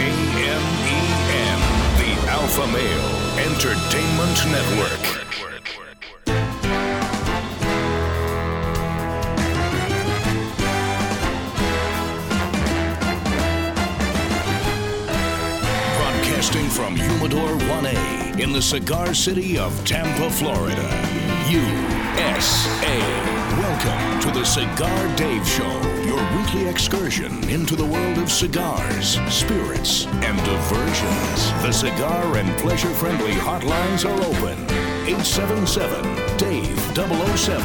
A M E N, the Alpha Male Entertainment Network. Broadcasting from Humidor 1A in the cigar city of Tampa, Florida. USA. Welcome to the Cigar Dave Show, weekly excursion into the world of cigars, spirits, and diversions. The cigar and pleasure friendly hotlines are open. 877 Dave 007.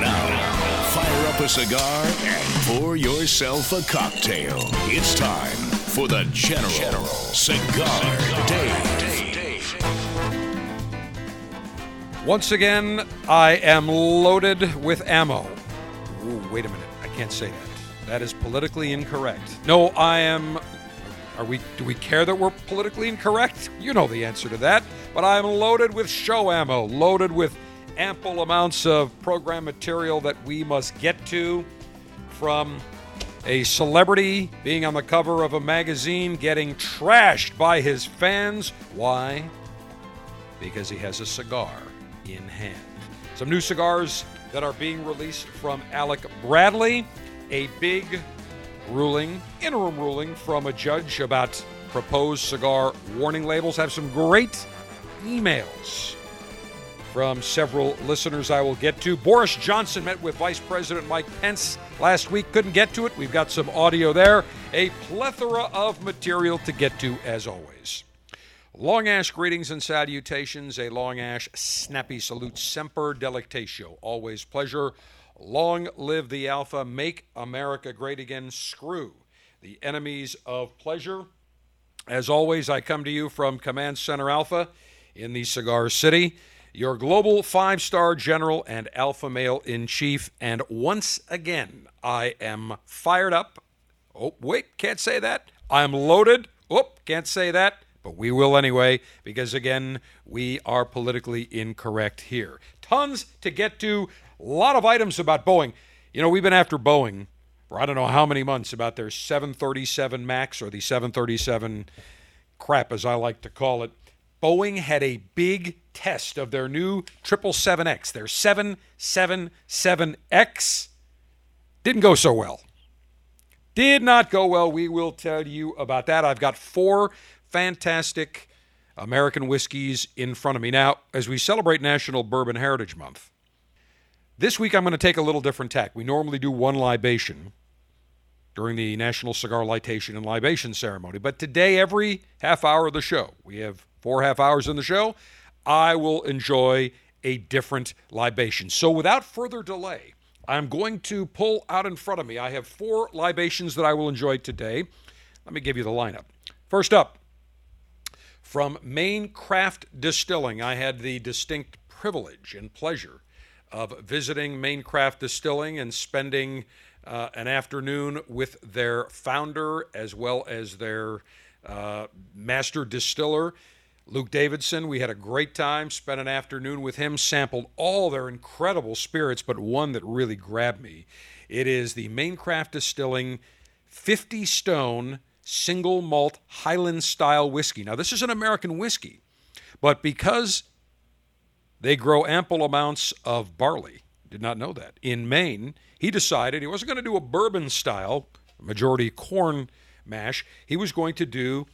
Now, fire up a cigar and pour yourself a cocktail. It's time for the General, Cigar, Dave. Once again, I am loaded with ammo. Ooh, wait a minute. I can't say that. That is politically incorrect. No, I am. Are we? Do we care that we're politically incorrect? You know the answer to that. But I am loaded with show ammo, loaded with ample amounts of program material that we must get to from a celebrity being on the cover of a magazine getting trashed by his fans. Why? Because he has a cigar in hand. Some new cigars that are being released from Alec Bradley. A big ruling, interim ruling from a judge about proposed cigar warning labels. Have some great emails from several listeners I will get to. Boris Johnson met with Vice President Mike Pence last week. Couldn't get to it. We've got some audio there. A plethora of material to get to, as always. Long Ash greetings and salutations. A Long Ash snappy salute. Semper delectatio. Always pleasure. Long live the Alpha. Make America great again. Screw the enemies of pleasure. As always, I come to you from Command Center Alpha in the Cigar City, your global five star general and alpha male in chief. And once again, I am fired up. Oh, wait, can't say that. I'm loaded. Oh, can't say that. But we will anyway, because again, we are politically incorrect here. Tons to get to, a lot of items about Boeing. You know, we've been after Boeing for I don't know how many months about their 737 MAX or the 737 crap, as I like to call it. Boeing had a big test of their new 777X, their 777X. Didn't go so well. Did not go well. We will tell you about that. I've got four fantastic American whiskeys in front of me. Now, as we celebrate National Bourbon Heritage Month, this week I'm going to take a little different tack. We normally do one libation during the National Cigar Litation and Libation Ceremony, but today, every half hour of the show, we have four half hours in the show, I will enjoy a different libation. So, without further delay, I'm going to pull out in front of me. I have four libations that I will enjoy today. Let me give you the lineup. First up, from Maine Craft Distilling, I had the distinct privilege and pleasure of visiting Maine Craft Distilling and spending uh, an afternoon with their founder as well as their uh, master distiller, Luke Davidson. We had a great time, spent an afternoon with him, sampled all their incredible spirits, but one that really grabbed me. It is the Maine Craft Distilling 50 Stone single malt Highland style whiskey. Now, this is an American whiskey, but because they grow ample amounts of barley, did not know that, in Maine, he decided he wasn't going to do a bourbon style, majority corn mash. He was going to do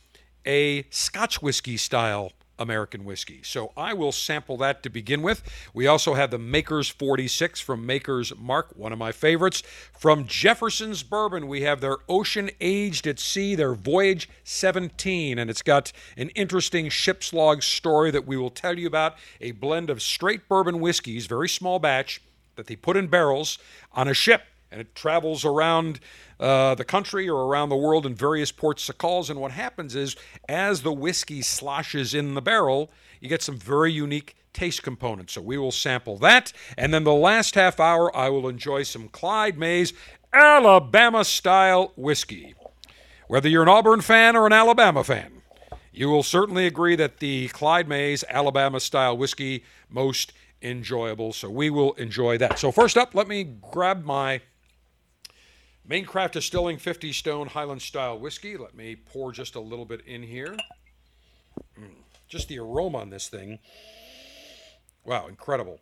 a Scotch whiskey style American whiskey. So I will sample that to begin with. We also have the Maker's 46 from Maker's Mark, one of my favorites. From Jefferson's Bourbon, we have their Ocean Aged at Sea, their Voyage 17, and it's got an interesting ship's log story that we will tell you about. A blend of straight bourbon whiskeys, very small batch, that they put in barrels on a ship and it travels around uh, the country or around the world in various ports of calls. And what happens is, as the whiskey sloshes in the barrel, you get some very unique taste components. So we will sample that. And then the last half hour, I will enjoy some Clyde Mays Alabama style whiskey. Whether you're an Auburn fan or an Alabama fan, you will certainly agree that the Clyde Mays Alabama style whiskey most enjoyable. So we will enjoy that. So first up, let me grab my Maine Craft Distilling 50 Stone Highland Style Whiskey. Let me pour just a little bit in here. Mm, just the aroma on this thing. Wow, incredible.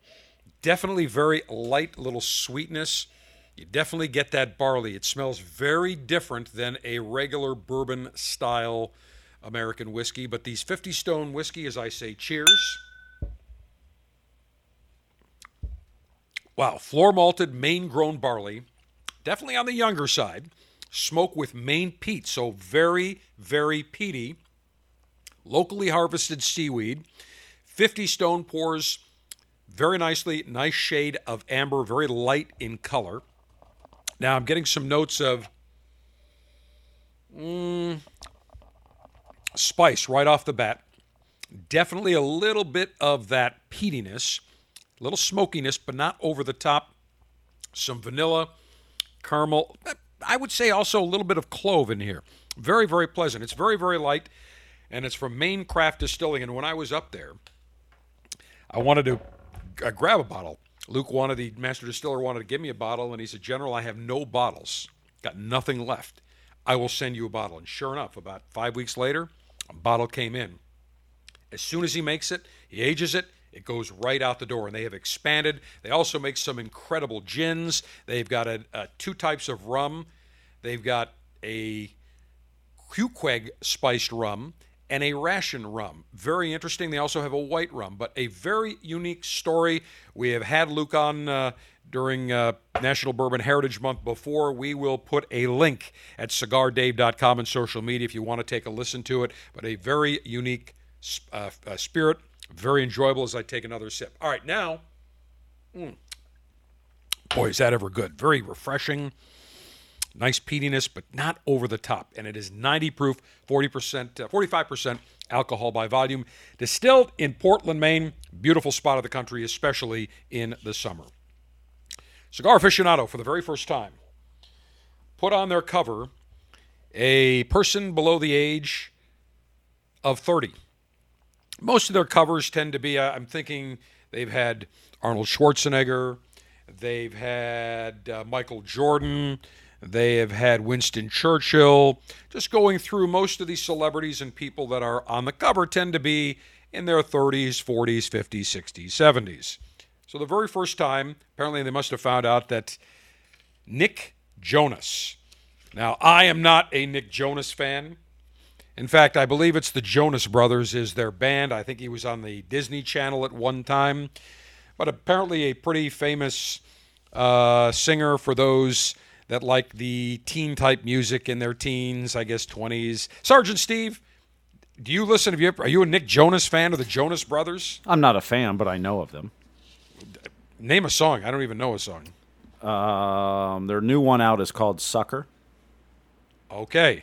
Definitely very light little sweetness. You definitely get that barley. It smells very different than a regular bourbon style American whiskey. But these 50 Stone whiskey, as I say, cheers. Wow, floor malted, Maine grown barley definitely on the younger side. Smoke with Maine peat, so very, very peaty. Locally harvested seaweed. 50 stone pours very nicely, nice shade of amber, very light in color. Now I'm getting some notes of mm, spice right off the bat. Definitely a little bit of that peatiness, a little smokiness, but not over the top. Some vanilla, caramel. I would say also a little bit of clove in here. Very, very pleasant. It's very, very light, and it's from Maine Craft Distilling. And when I was up there, I wanted to uh, grab a bottle. Luke wanted, the master distiller wanted to give me a bottle, and he said, General, I have no bottles. Got nothing left. I will send you a bottle. And sure enough, about five weeks later, a bottle came in. As soon as he makes it, he ages it, it goes right out the door, and they have expanded. They also make some incredible gins. They've got a, a two types of rum. They've got a Queequeg spiced rum and a ration rum. Very interesting. They also have a white rum, but a very unique story. We have had Luke on uh, during uh, National Bourbon Heritage Month before. We will put a link at cigardave.com and social media if you want to take a listen to it. But a very unique uh, uh spirit very enjoyable as I take another sip. All right, now, mm, boy, is that ever good. Very refreshing. Nice peatiness, but not over the top. And it is 90 proof, 40%, uh, 45% alcohol by volume. Distilled in Portland, Maine. Beautiful spot of the country, especially in the summer. Cigar aficionado, for the very first time, put on their cover a person below the age of 30 most of their covers tend to be, uh, I'm thinking they've had Arnold Schwarzenegger, they've had uh, Michael Jordan, they have had Winston Churchill. Just going through most of these celebrities and people that are on the cover tend to be in their 30s, 40s, 50s, 60s, 70s. So the very first time, apparently they must have found out that Nick Jonas. Now, I am not a Nick Jonas fan. In fact, I believe it's the Jonas Brothers is their band. I think he was on the Disney Channel at one time, but apparently a pretty famous uh, singer for those that like the teen type music in their teens, I guess 20s. Sergeant Steve, do you listen? Have you are you a Nick Jonas fan or the Jonas Brothers? I'm not a fan, but I know of them. Name a song. I don't even know a song. Um, their new one out is called "Sucker." Okay.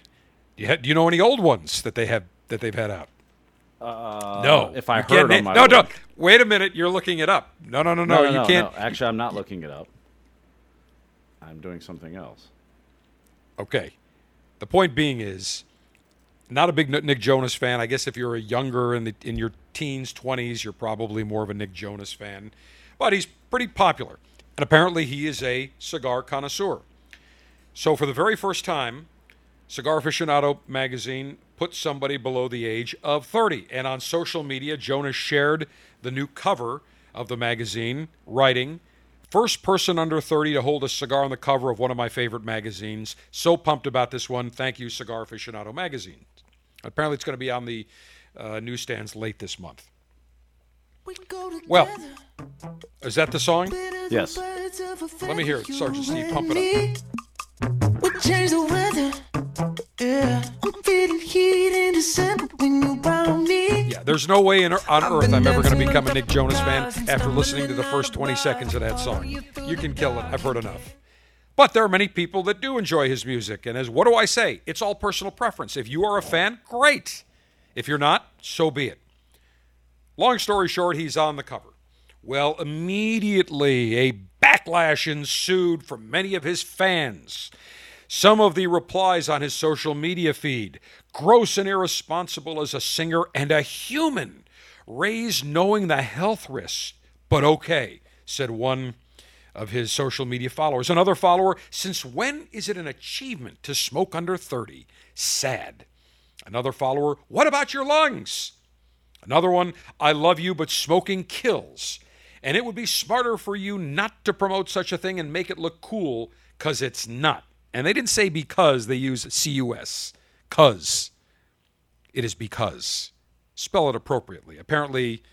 Do you, do you know any old ones that they have that they've had out? Uh, no. If I heard them, no, no. Wait a minute. You're looking it up. No, no, no, no. no you no, can't. No. Actually, I'm not looking it up. I'm doing something else. Okay. The point being is, not a big Nick Jonas fan. I guess if you're a younger in the in your teens, 20s, you're probably more of a Nick Jonas fan. But he's pretty popular, and apparently he is a cigar connoisseur. So for the very first time, Cigar Aficionado magazine put somebody below the age of 30. And on social media, Jonas shared the new cover of the magazine, writing, First person under 30 to hold a cigar on the cover of one of my favorite magazines. So pumped about this one. Thank you, Cigar Aficionado magazine. Apparently, it's going to be on the uh, newsstands late this month. Well, is that the song? Yes. Let me hear it. Sergeant Steve, pump it up. Yeah, I'm feeling heat in December when you found me. Yeah, there's no way in, er, on earth I'm ever going to become a Nick Jonas fan after listening to the first 20 seconds of that song. You can kill it. I've heard enough. But there are many people that do enjoy his music. And as what do I say? It's all personal preference. If you are a fan, great. If you're not, so be it. Long story short, he's on the cover. Well, immediately a backlash ensued from many of his fans. Some of the replies on his social media feed gross and irresponsible as a singer and a human, raised knowing the health risks, but okay, said one of his social media followers. Another follower, since when is it an achievement to smoke under 30? Sad. Another follower, what about your lungs? Another one, I love you, but smoking kills. And it would be smarter for you not to promote such a thing and make it look cool because it's not. And they didn't say because, they use CUS. Cuz. It is because. Spell it appropriately. Apparently,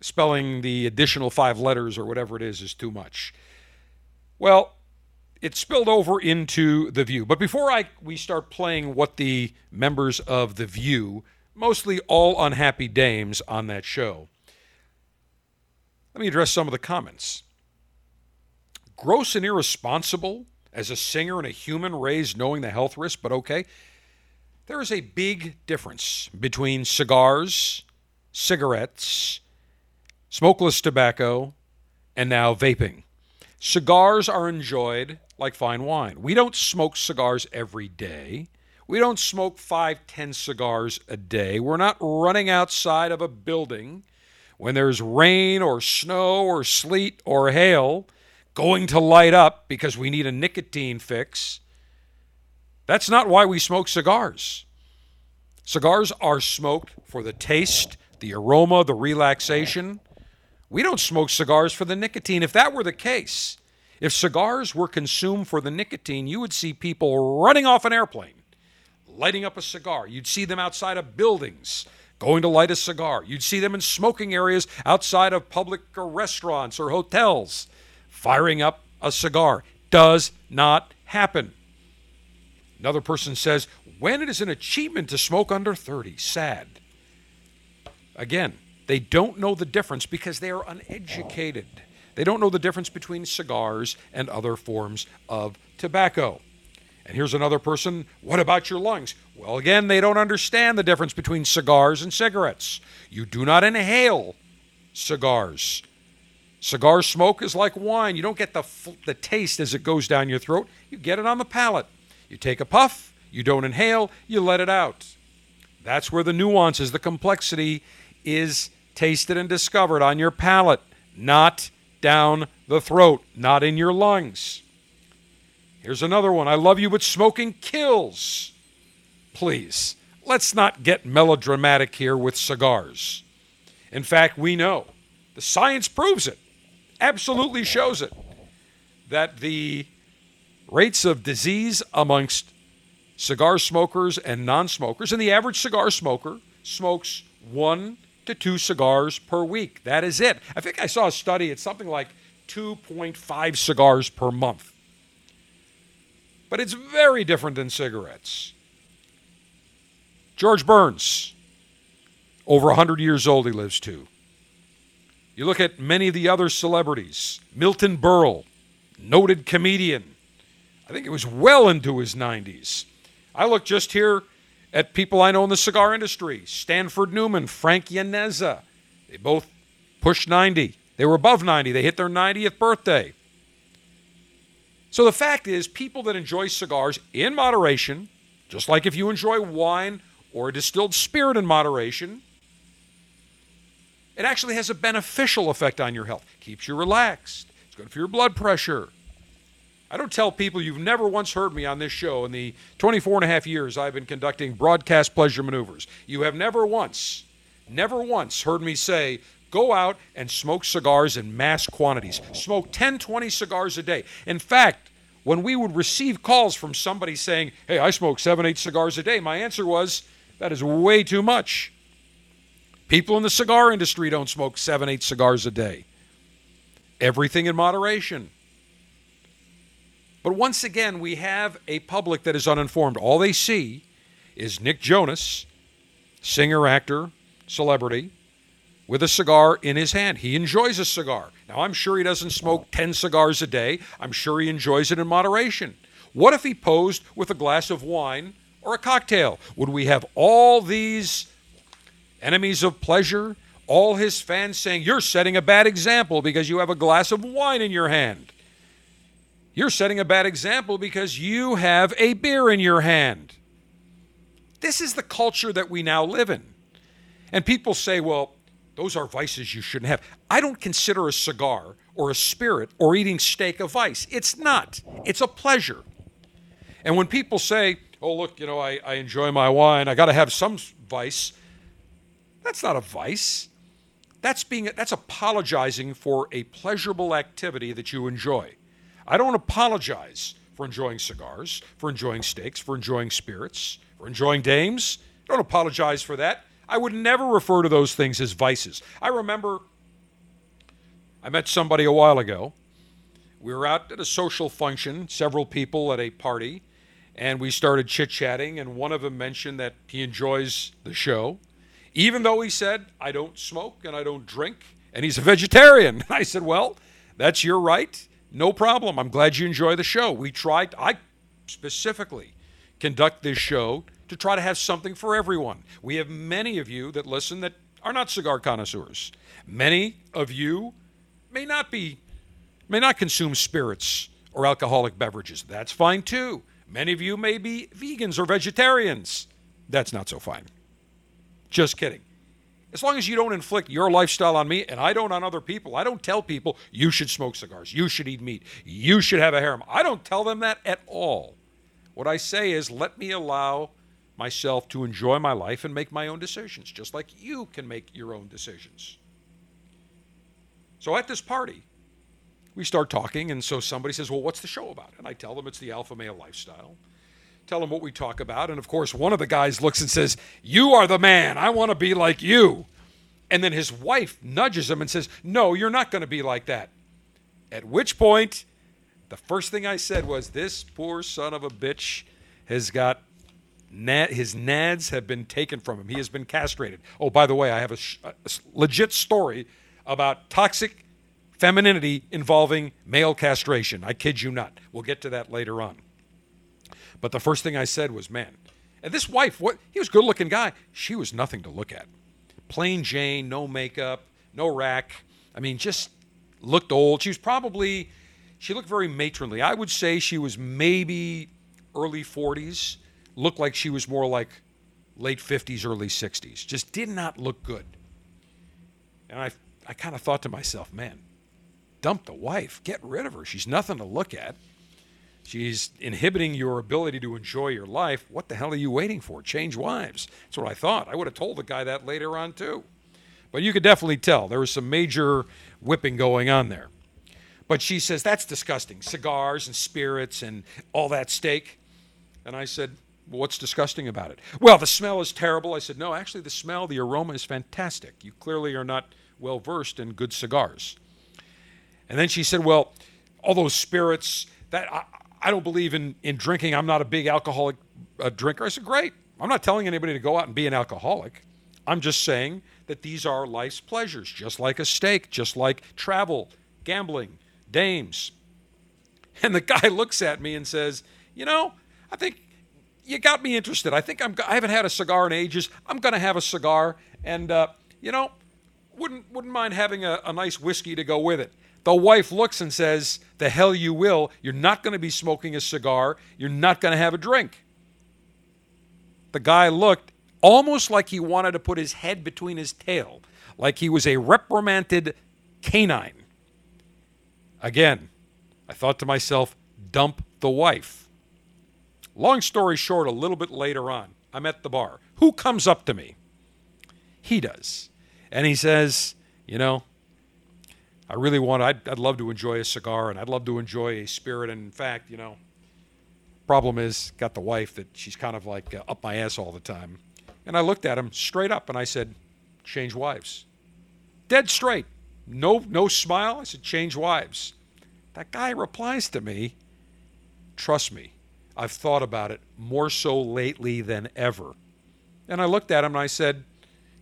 spelling the additional five letters or whatever it is is too much. Well, it spilled over into The View. But before I we start playing what the members of The View, mostly all unhappy dames on that show, let me address some of the comments. Gross and irresponsible as a singer and a human raised knowing the health risk, but okay. There is a big difference between cigars, cigarettes, smokeless tobacco, and now vaping. Cigars are enjoyed like fine wine. We don't smoke cigars every day. We don't smoke five, ten cigars a day. We're not running outside of a building when there's rain or snow or sleet or hail going to light up because we need a nicotine fix. That's not why we smoke cigars. Cigars are smoked for the taste, the aroma, the relaxation. We don't smoke cigars for the nicotine. If that were the case, if cigars were consumed for the nicotine, you would see people running off an airplane, lighting up a cigar. You'd see them outside of buildings going to light a cigar. You'd see them in smoking areas outside of public restaurants or hotels, firing up a cigar. Does not happen. Another person says, when it is an achievement to smoke under 30, sad. Again, they don't know the difference because they are uneducated. They don't know the difference between cigars and other forms of tobacco. And here's another person, what about your lungs? Well, again, they don't understand the difference between cigars and cigarettes. You do not inhale cigars. Cigar smoke is like wine. You don't get the, the taste as it goes down your throat, you get it on the palate. You take a puff, you don't inhale, you let it out. That's where the nuance is, the complexity is tasted and discovered on your palate, not down the throat, not in your lungs. Here's another one. I love you, but smoking kills. Please, let's not get melodramatic here with cigars. In fact, we know, the science proves it, absolutely shows it, that the rates of disease amongst cigar smokers and non smokers, and the average cigar smoker smokes one to two cigars per week. That is it. I think I saw a study, it's something like 2.5 cigars per month. But it's very different than cigarettes. George Burns, over 100 years old, he lives to. You look at many of the other celebrities Milton Berle, noted comedian. I think it was well into his 90s. I look just here at people I know in the cigar industry Stanford Newman, Frank Llaneza. They both pushed 90. They were above 90. They hit their 90th birthday. So the fact is, people that enjoy cigars in moderation, just like if you enjoy wine or a distilled spirit in moderation, it actually has a beneficial effect on your health. Keeps you relaxed. It's good for your blood pressure. I don't tell people you've never once heard me on this show in the 24 and a half years I've been conducting broadcast pleasure maneuvers. You have never once, never once heard me say, Go out and smoke cigars in mass quantities. Smoke 10, 20 cigars a day. In fact, when we would receive calls from somebody saying, Hey, I smoke seven, eight cigars a day, my answer was, That is way too much. People in the cigar industry don't smoke seven, eight cigars a day. Everything in moderation. But once again, we have a public that is uninformed. All they see is Nick Jonas, singer, actor, celebrity, with a cigar in his hand. He enjoys a cigar. Now, I'm sure he doesn't smoke 10 cigars a day. I'm sure he enjoys it in moderation. What if he posed with a glass of wine or a cocktail? Would we have all these enemies of pleasure, all his fans saying, You're setting a bad example because you have a glass of wine in your hand? You're setting a bad example because you have a beer in your hand. This is the culture that we now live in. And people say, Well, Those are vices you shouldn't have. I don't consider a cigar or a spirit or eating steak a vice. It's not, it's a pleasure. And when people say, oh, look, you know, I, I enjoy my wine, I got to have some vice, that's not a vice. That's being that's apologizing for a pleasurable activity that you enjoy. I don't apologize for enjoying cigars, for enjoying steaks, for enjoying spirits, for enjoying dames. I don't apologize for that. I would never refer to those things as vices. I remember I met somebody a while ago. We were out at a social function, several people at a party, and we started chit chatting. And one of them mentioned that he enjoys the show, even though he said, I don't smoke and I don't drink, and he's a vegetarian. I said, Well, that's your right. No problem. I'm glad you enjoy the show. We tried, I specifically conduct this show to try to have something for everyone. We have many of you that listen that are not cigar connoisseurs. Many of you may not be may not consume spirits or alcoholic beverages. That's fine too. Many of you may be vegans or vegetarians. That's not so fine. Just kidding. As long as you don't inflict your lifestyle on me and I don't on other people, I don't tell people you should smoke cigars, you should eat meat, you should have a harem. I don't tell them that at all. What I say is let me allow myself to enjoy my life and make my own decisions, just like you can make your own decisions. So at this party, we start talking, and so somebody says, Well, what's the show about? And I tell them it's the alpha male lifestyle. Tell them what we talk about. And of course, one of the guys looks and says, You are the man. I want to be like you. And then his wife nudges him and says, No, you're not going to be like that. At which point, the first thing I said was, This poor son of a bitch has got his nads have been taken from him. He has been castrated. Oh, by the way, I have a, sh- a legit story about toxic femininity involving male castration. I kid you not. We'll get to that later on. But the first thing I said was, man, and this wife, what he was a good-looking guy. She was nothing to look at. Plain Jane, no makeup, no rack. I mean, just looked old. She was probably she looked very matronly. I would say she was maybe early 40s looked like she was more like late 50s, early 60s. Just did not look good. And I, I kind of thought to myself, man, dump the wife, get rid of her. She's nothing to look at. She's inhibiting your ability to enjoy your life. What the hell are you waiting for? Change wives. That's what I thought. I would have told the guy that later on, too. But you could definitely tell there was some major whipping going on there. But she says, that's disgusting. Cigars and spirits and all that steak. And I said, what's disgusting about it? Well, the smell is terrible. I said, no, actually, the smell, the aroma is fantastic. You clearly are not well versed in good cigars. And then she said, well, all those spirits, that I, I don't believe in, in drinking. I'm not a big alcoholic uh, drinker. I said, great. I'm not telling anybody to go out and be an alcoholic. I'm just saying that these are life's pleasures, just like a steak, just like travel, gambling, dames. And the guy looks at me and says, you know, I think you got me interested. I think I'm. I haven't had a cigar in ages. I'm going to have a cigar, and uh, you know, wouldn't wouldn't mind having a, a nice whiskey to go with it. The wife looks and says, "The hell you will. You're not going to be smoking a cigar. You're not going to have a drink." The guy looked almost like he wanted to put his head between his tail, like he was a reprimanded canine. Again, I thought to myself, dump the wife. Long story short, a little bit later on, I'm at the bar. Who comes up to me? He does. And he says, You know, I really want, I'd, I'd love to enjoy a cigar and I'd love to enjoy a spirit. And in fact, you know, problem is, got the wife that she's kind of like uh, up my ass all the time. And I looked at him straight up and I said, Change wives. Dead straight. No, no smile. I said, Change wives. That guy replies to me, Trust me, I've thought about it more so lately than ever. And I looked at him and I said,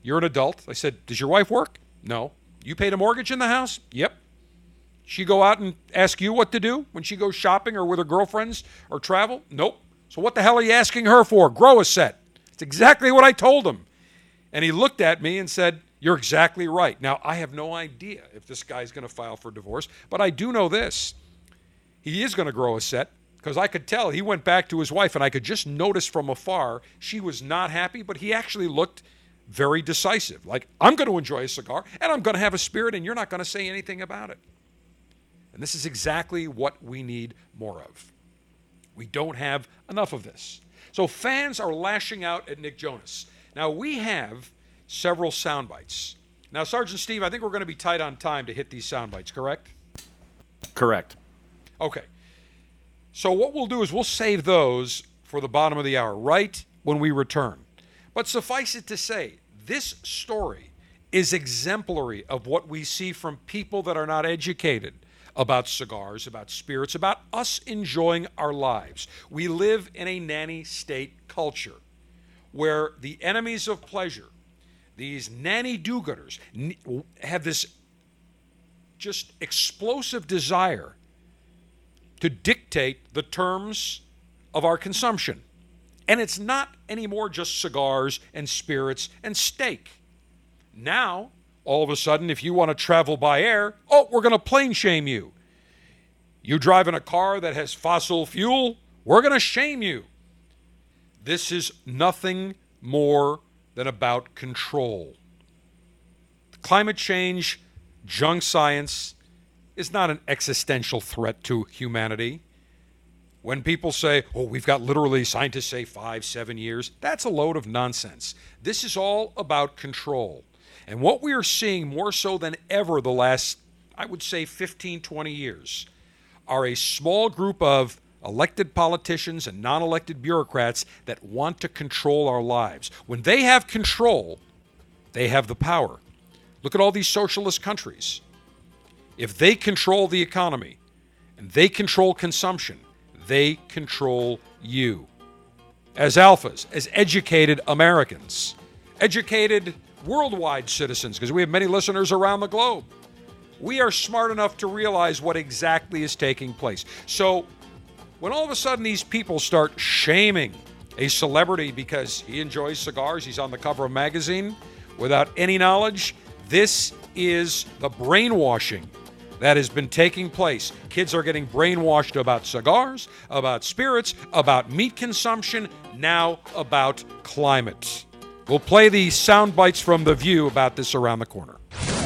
You're an adult. I said, Does your wife work? No. You paid a mortgage in the house? Yep. She go out and ask you what to do when she goes shopping or with her girlfriends or travel? Nope. So what the hell are you asking her for? Grow a set. It's exactly what I told him. And he looked at me and said, You're exactly right. Now, I have no idea if this guy's going to file for divorce, but I do know this. He is going to grow a set because I could tell he went back to his wife, and I could just notice from afar she was not happy, but he actually looked very decisive. Like, I'm going to enjoy a cigar and I'm going to have a spirit, and you're not going to say anything about it. And this is exactly what we need more of. We don't have enough of this. So fans are lashing out at Nick Jonas. Now, we have several sound bites. Now, Sergeant Steve, I think we're going to be tight on time to hit these sound bites, correct? Correct. Okay. So what we'll do is we'll save those for the bottom of the hour, right when we return. But suffice it to say, this story is exemplary of what we see from people that are not educated about cigars, about spirits, about us enjoying our lives. We live in a nanny state culture where the enemies of pleasure, these nanny do gooders, have this just explosive desire to dictate the terms of our consumption. And it's not anymore just cigars and spirits and steak. Now, all of a sudden, if you want to travel by air, oh, we're going to plane shame you. You drive in a car that has fossil fuel, we're going to shame you. This is nothing more than about control. Climate change, junk science, is not an existential threat to humanity. When people say, oh, we've got literally scientists say five, seven years, that's a load of nonsense. This is all about control. And what we are seeing more so than ever the last, I would say, 15, 20 years, are a small group of elected politicians and non elected bureaucrats that want to control our lives. When they have control, they have the power. Look at all these socialist countries. If they control the economy and they control consumption, they control you. As alphas, as educated Americans, educated worldwide citizens, because we have many listeners around the globe, we are smart enough to realize what exactly is taking place. So when all of a sudden these people start shaming a celebrity because he enjoys cigars, he's on the cover of a magazine without any knowledge, this is the brainwashing that has been taking place. Kids are getting brainwashed about cigars, about spirits, about meat consumption, now about climate. We'll play the sound bites from The View about this around the corner.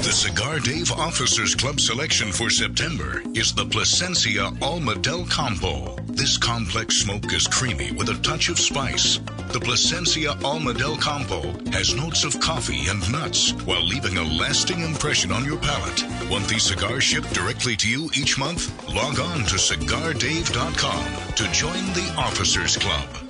The Cigar Dave Officers Club selection for September is the Plasencia Alma del Campo. This complex smoke is creamy with a touch of spice. The Plasencia Alma del Campo has notes of coffee and nuts while leaving a lasting impression on your palate. Want these cigars shipped directly to you each month? Log on to cigardave.com to join the Officers Club.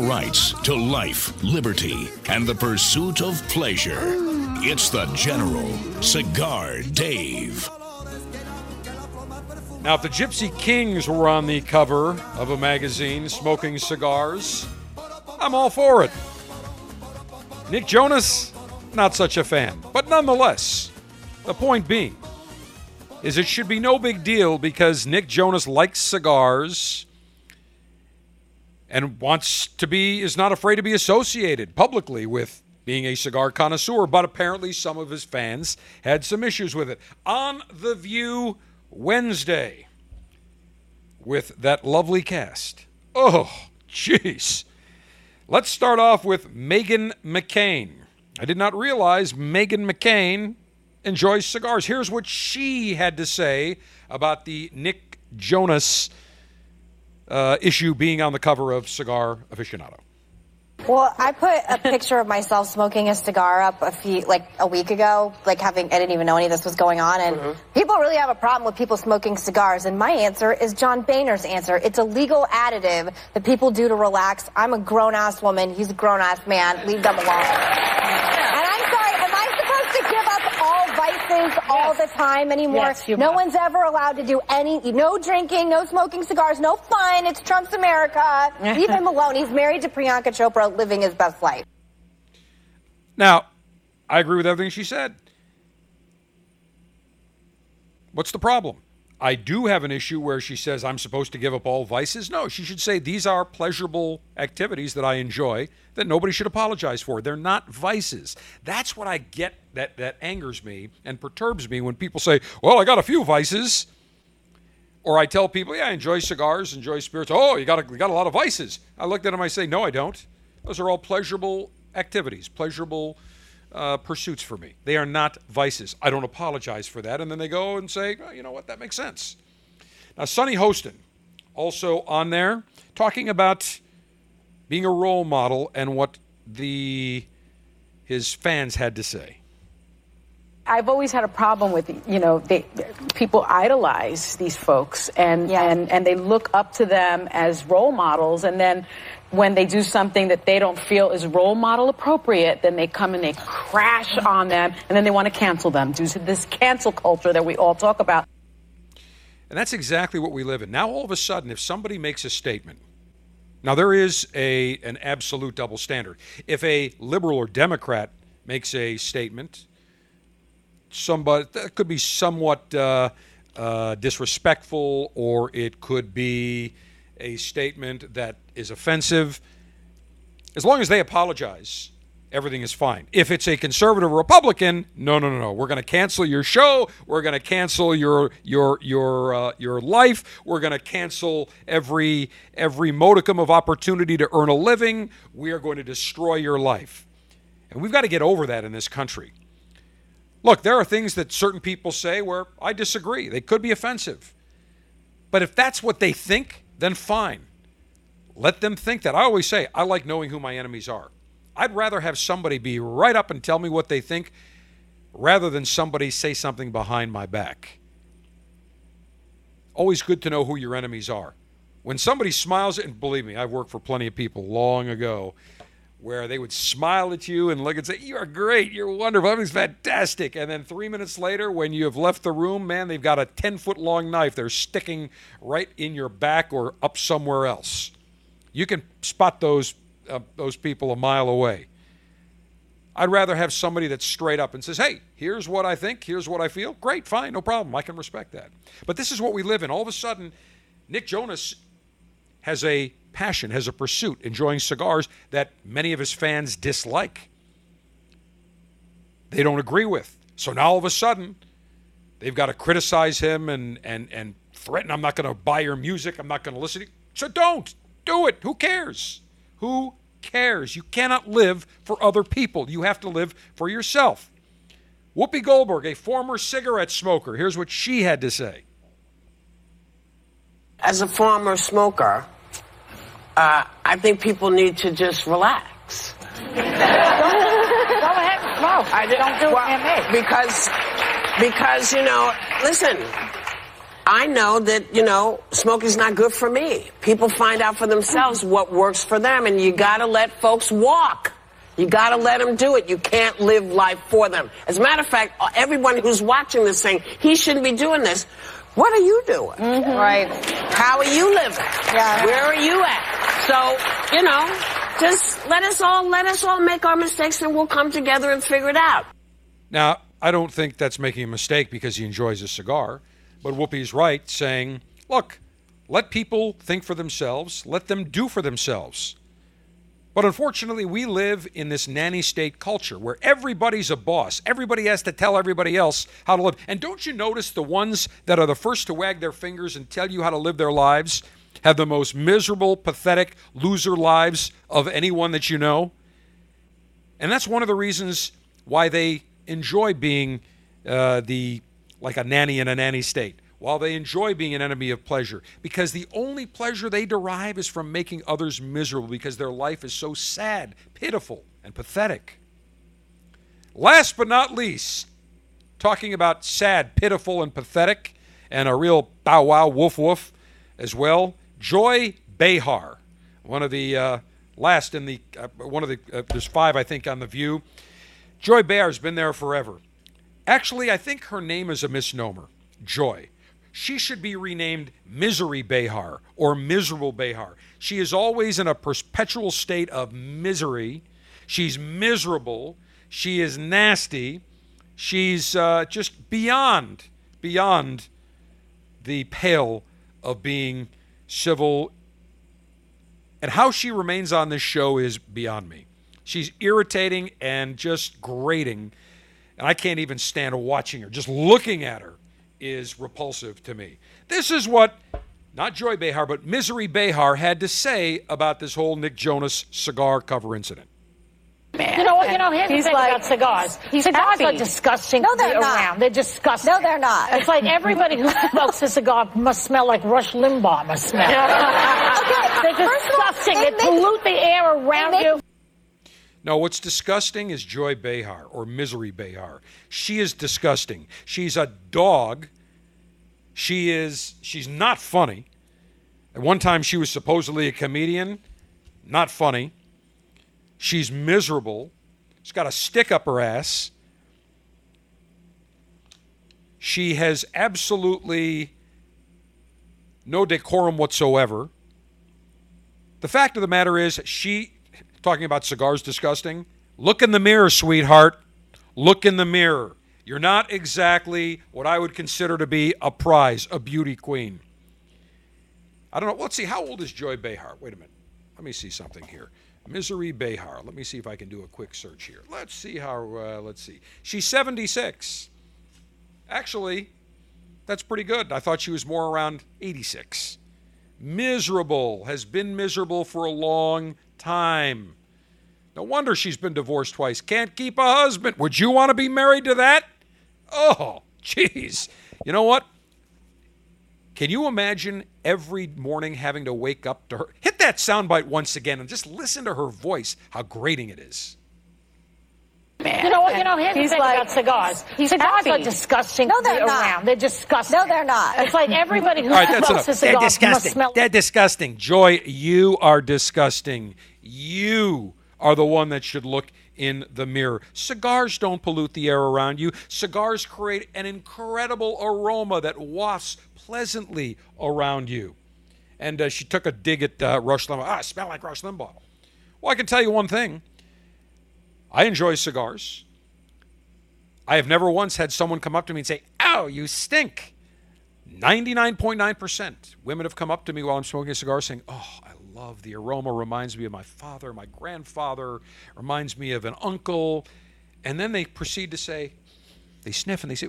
Your rights to life, liberty, and the pursuit of pleasure. It's the General Cigar Dave. Now, if the Gypsy Kings were on the cover of a magazine smoking cigars, I'm all for it. Nick Jonas, not such a fan. But nonetheless, the point being is it should be no big deal because Nick Jonas likes cigars and wants to be is not afraid to be associated publicly with being a cigar connoisseur, but apparently some of his fans had some issues with it. On The View Wednesday with that lovely cast. Oh, jeez. Let's start off with Meghan McCain. I did not realize Meghan McCain enjoys cigars. Here's what she had to say about the Nick Jonas uh, issue being on the cover of Cigar Aficionado. Well, I put a picture of myself smoking a cigar up a few, like a week ago, like having, I didn't even know any of this was going on. And mm-hmm. people really have a problem with people smoking cigars. And my answer is John Boehner's answer. It's a legal additive that people do to relax. I'm a grown ass woman. He's a grown ass man. Leave them alone vices all the time anymore. Yes, no one's ever allowed to do any, no drinking, no smoking cigars, no fun. It's Trump's America. Leave him alone. He's married to Priyanka Chopra, living his best life. Now, I agree with everything she said. What's the problem? I do have an issue where she says I'm supposed to give up all vices. No, she should say these are pleasurable activities that I enjoy that nobody should apologize for. They're not vices. That's what I get that that angers me and perturbs me when people say, "Well, I got a few vices." Or I tell people, "Yeah, I enjoy cigars, enjoy spirits." "Oh, you got a, you got a lot of vices." I look at them I say, "No, I don't. Those are all pleasurable activities, pleasurable uh, pursuits for me. They are not vices. I don't apologize for that. And then they go and say, oh, you know what, that makes sense. Now, Sunny Hostin, also on there, talking about being a role model and what the his fans had to say. I've always had a problem with you know they, people idolize these folks and, yeah. and and they look up to them as role models and then when they do something that they don't feel is role model appropriate, then they come and they crash on them and then they want to cancel them due to this cancel culture that we all talk about. And that's exactly what we live in. Now, all of a sudden, if somebody makes a statement, now there is a an absolute double standard. If a liberal or Democrat makes a statement, somebody that could be somewhat uh, uh, disrespectful, or it could be a statement that is offensive, as long as they apologize, everything is fine. If it's a conservative Republican, no, no, no, no. We're going to cancel your show. We're going to cancel your your your uh, your life. We're going to cancel every every modicum of opportunity to earn a living. We are going to destroy your life, and we've got to get over that in this country. Look, there are things that certain people say where I disagree. They could be offensive, but if that's what they think, then fine. Let them think that. I always say, I like knowing who my enemies are. I'd rather have somebody be right up and tell me what they think rather than somebody say something behind my back. Always good to know who your enemies are. When somebody smiles, and believe me, I've worked for plenty of people long ago where they would smile at you and look and say, You are great, you're wonderful, everything's fantastic. And then three minutes later, when you have left the room, man, they've got a 10 foot long knife they're sticking right in your back or up somewhere else. You can spot those, uh, those people a mile away. I'd rather have somebody that's straight up and says, Hey, here's what I think, here's what I feel. Great, fine, no problem. I can respect that. But this is what we live in. All of a sudden, Nick Jonas has a passion, has a pursuit, enjoying cigars that many of his fans dislike. They don't agree with. So now all of a sudden, they've got to criticize him and, and, and threaten, I'm not going to buy your music, I'm not going to listen to you. So don't. Do it. Who cares? Who cares? You cannot live for other people. You have to live for yourself. Whoopi Goldberg, a former cigarette smoker, here's what she had to say. As a former smoker, uh, I think people need to just relax. Go ahead and smoke. I don't do well, it Because, because, you know, listen, I know that, you know, smoking's not good for me. People find out for themselves what works for them, and you gotta let folks walk. You gotta let them do it. You can't live life for them. As a matter of fact, everyone who's watching this thing, he shouldn't be doing this. What are you doing? Mm-hmm. Right. How are you living? Yeah. Where are you at? So, you know, just let us all let us all make our mistakes and we'll come together and figure it out. Now, I don't think that's making a mistake because he enjoys a cigar, but Whoopi's right saying, look, let people think for themselves, let them do for themselves. But unfortunately, we live in this nanny state culture where everybody's a boss. Everybody has to tell everybody else how to live. And don't you notice the ones that are the first to wag their fingers and tell you how to live their lives have the most miserable, pathetic, loser lives of anyone that you know? And that's one of the reasons why they enjoy being uh, the like a nanny in a nanny state while they enjoy being an enemy of pleasure, because the only pleasure they derive is from making others miserable because their life is so sad, pitiful, and pathetic. Last but not least, talking about sad, pitiful, and pathetic, and a real bow wow, woof woof as well, Joy Behar, one of the uh, last in the, uh, one of the, uh, there's five, I think, on The View. Joy Behar's been there forever. Actually, I think her name is a misnomer, Joy. She should be renamed Misery Behar or Miserable Behar. She is always in a perpetual state of misery. She's miserable. She is nasty. She's uh, just beyond, beyond the pale of being civil. And how she remains on this show is beyond me. She's irritating and just grating. And I can't even stand watching her. Just looking at her is repulsive to me. This is what, not Joy Behar, but Misery Behar had to say about this whole Nick Jonas cigar cover incident. Man. You know what? You know, here's he's the thing like, about cigars. He's cigars happy. are disgusting. No, they're not. Around. They're disgusting. No, they're not. It's like everybody who smokes a cigar must smell like Rush Limbaugh must smell. okay, they're disgusting. All, they, they pollute the air around make, you. No, what's disgusting is Joy Behar or Misery Behar. She is disgusting. She's a dog. She is she's not funny. At one time she was supposedly a comedian. Not funny. She's miserable. She's got a stick up her ass. She has absolutely no decorum whatsoever. The fact of the matter is, she talking about cigars disgusting. Look in the mirror, sweetheart. Look in the mirror. You're not exactly what I would consider to be a prize, a beauty queen. I don't know. Let's see. How old is Joy Behar? Wait a minute. Let me see something here. Misery Behar. Let me see if I can do a quick search here. Let's see how. Uh, let's see. She's 76. Actually, that's pretty good. I thought she was more around 86. Miserable. Has been miserable for a long time. No wonder she's been divorced twice. Can't keep a husband. Would you want to be married to that? Oh, jeez. You know what? Can you imagine every morning having to wake up to her? Hit that soundbite once again and just listen to her voice, how grating it is. Man. You know what? You know, here's he's the thing like, about cigars. He's cigars happy. are disgusting no, they're not. around. They're disgusting. No, they're not. It's like everybody who All right, that's smokes enough. a cigar They're disgusting. Smell- They're disgusting. Joy, you are disgusting. You are the one that should look in the mirror. Cigars don't pollute the air around you. Cigars create an incredible aroma that wafts pleasantly around you. And uh, she took a dig at uh, Rush Limbaugh. Ah, smell like Rush Limbaugh. Well, I can tell you one thing. I enjoy cigars. I have never once had someone come up to me and say, Ow, you stink. 99.9% women have come up to me while I'm smoking a cigar saying, Oh, I love the aroma, reminds me of my father, my grandfather, reminds me of an uncle. And then they proceed to say, they sniff and they say,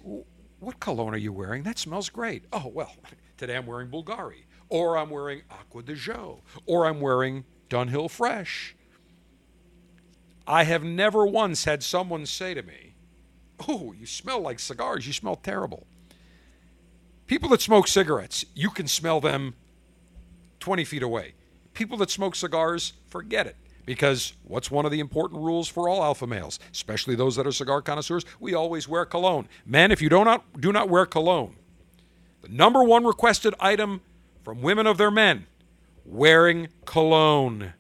What cologne are you wearing? That smells great. Oh, well, today I'm wearing Bulgari, or I'm wearing Acqua di Gio, or I'm wearing Dunhill Fresh. I have never once had someone say to me, Oh, you smell like cigars. You smell terrible. People that smoke cigarettes, you can smell them 20 feet away. People that smoke cigars, forget it. Because what's one of the important rules for all alpha males, especially those that are cigar connoisseurs? We always wear cologne. Men, if you do not, do not wear cologne, the number one requested item from women of their men, wearing cologne.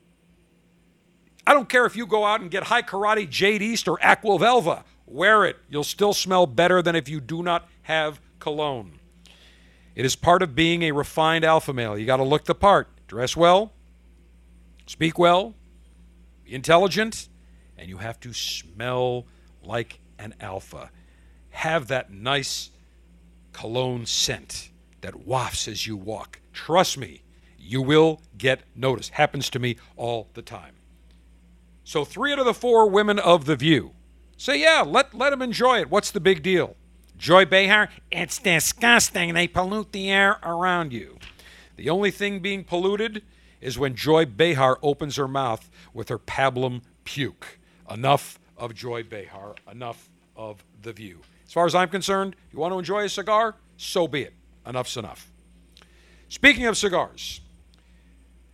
I don't care if you go out and get Hai Karate Jade East or Aqua Velva. Wear it. You'll still smell better than if you do not have cologne. It is part of being a refined alpha male. You got to look the part, dress well, speak well, intelligent, and you have to smell like an alpha. Have that nice cologne scent that wafts as you walk. Trust me, you will get noticed. Happens to me all the time. So, three out of the four women of The View say, yeah, let, let them enjoy it. What's the big deal? Joy Behar, it's disgusting. They pollute the air around you. The only thing being polluted is when Joy Behar opens her mouth with her pablum puke. Enough of Joy Behar, enough of The View. As far as I'm concerned, you want to enjoy a cigar? So be it. Enough's enough. Speaking of cigars,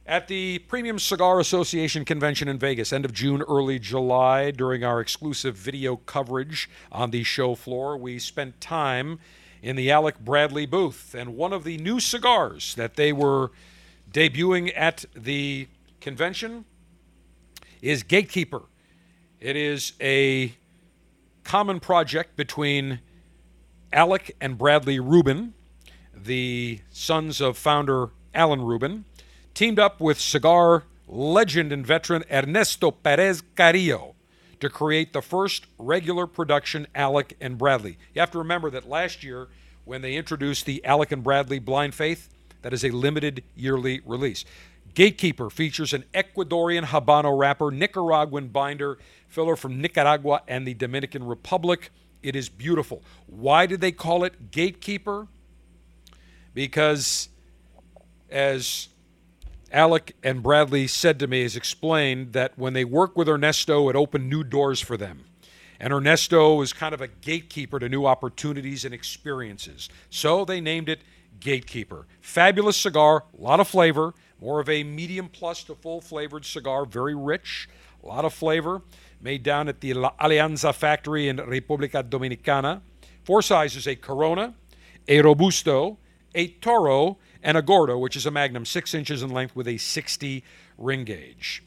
at the Premium Cigar Association convention in Vegas, end of June, early July, during our exclusive video coverage on the show floor, we spent time in the Alec Bradley booth. And one of the new cigars that they were debuting at the convention is Gatekeeper. It is a common project between Alec and Bradley Rubin, the sons of founder Alan Rubin, teamed up with cigar legend and veteran Ernesto Perez Carrillo to create the first regular production Alec and Bradley. You have to remember that last year, when they introduced the Alec and Bradley Blind Faith, that is a limited yearly release. Gatekeeper features an Ecuadorian Habano wrapper, Nicaraguan binder, filler from Nicaragua and the Dominican Republic. It is beautiful. Why did they call it Gatekeeper? Because, as Alec and Bradley said to me, has explained that when they worked with Ernesto, it opened new doors for them. And Ernesto is kind of a gatekeeper to new opportunities and experiences. So they named it Gatekeeper. Fabulous cigar, a lot of flavor, more of a medium plus to full flavored cigar, very rich, a lot of flavor, made down at the La Alianza factory in República Dominicana. Four sizes a Corona, a Robusto, a Toro, and a Gordo, which is a Magnum, six inches in length with a 60 ring gauge.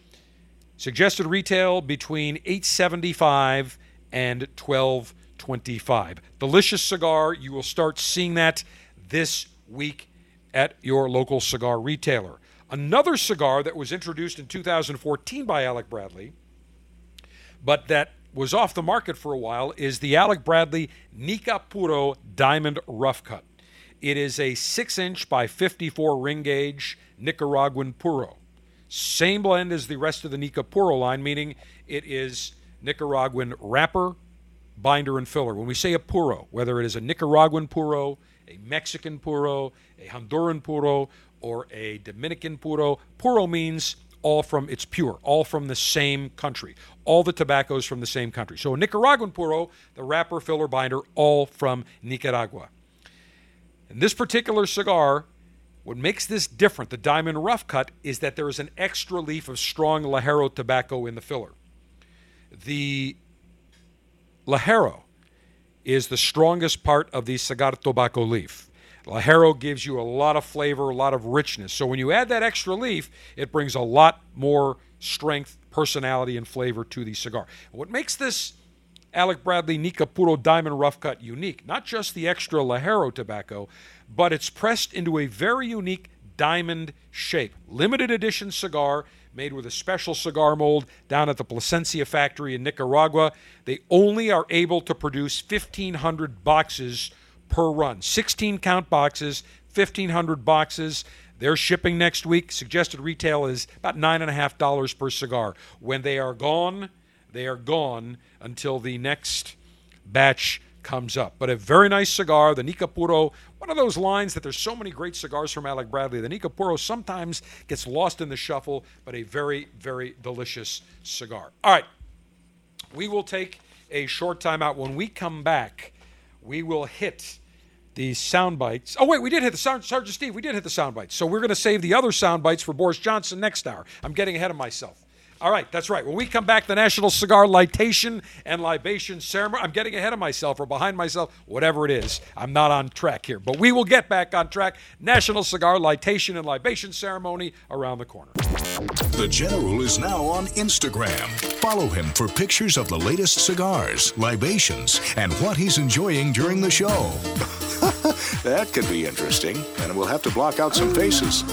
Suggested retail between 875 and 1225. Delicious cigar. You will start seeing that this week at your local cigar retailer. Another cigar that was introduced in 2014 by Alec Bradley, but that was off the market for a while, is the Alec Bradley Nica Puro Diamond Rough Cut. It is a 6 inch by 54 ring gauge Nicaraguan Puro. Same blend as the rest of the Nica Puro line, meaning it is Nicaraguan wrapper, binder, and filler. When we say a Puro, whether it is a Nicaraguan Puro, a Mexican Puro, a Honduran Puro, or a Dominican Puro, Puro means all from it's pure, all from the same country. All the tobaccos from the same country. So a Nicaraguan Puro, the wrapper, filler, binder, all from Nicaragua. And this particular cigar, what makes this different, the Diamond Rough Cut, is that there is an extra leaf of strong Ligero tobacco in the filler. The Ligero is the strongest part of the cigar tobacco leaf. Ligero gives you a lot of flavor, a lot of richness. So when you add that extra leaf, it brings a lot more strength, personality, and flavor to the cigar. What makes this Alec Bradley Nica Puro Diamond Rough Cut unique, not just the extra Ligero tobacco, but it's pressed into a very unique diamond shape. Limited edition cigar made with a special cigar mold down at the Plasencia factory in Nicaragua. They only are able to produce 1,500 boxes per run. 16 count boxes, 1,500 boxes. They're shipping next week. Suggested retail is about $9.5 per cigar. When they are gone, they are gone until the next batch comes up. But a very nice cigar, the Nica Puro, one of those lines that there's so many great cigars from Alec Bradley. The Nica Puro sometimes gets lost in the shuffle, but a very, very delicious cigar. All right, we will take a short time out. When we come back, we will hit the sound bites. Oh, wait, we did hit the sound, Sergeant Steve, we did hit the sound bites. So we're going to save the other sound bites for Boris Johnson next hour. I'm getting ahead of myself. All right, that's right. When we come back, the National Cigar Lightation and Libation Ceremony. I'm getting ahead of myself or behind myself, whatever it is. I'm not on track here, but we will get back on track. National Cigar Lightation and Libation Ceremony around the corner. The General is now on Instagram. Follow him for pictures of the latest cigars, libations, and what he's enjoying during the show. that could be interesting, and we'll have to block out some faces.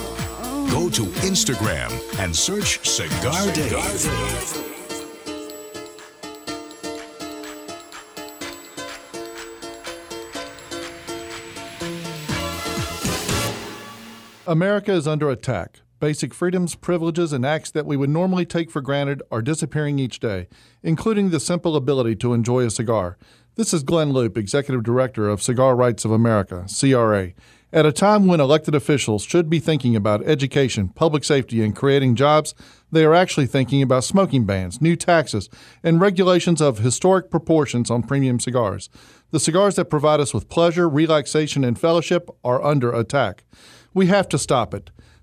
Go to Instagram and search Cigar Dave. America is under attack. Basic freedoms, privileges, and acts that we would normally take for granted are disappearing each day, including the simple ability to enjoy a cigar. This is Glynn Loope, Executive Director of Cigar Rights of America, CRA. At a time when elected officials should be thinking about education, public safety, and creating jobs, they are actually thinking about smoking bans, new taxes, and regulations of historic proportions on premium cigars. The cigars that provide us with pleasure, relaxation, and fellowship are under attack. We have to stop it.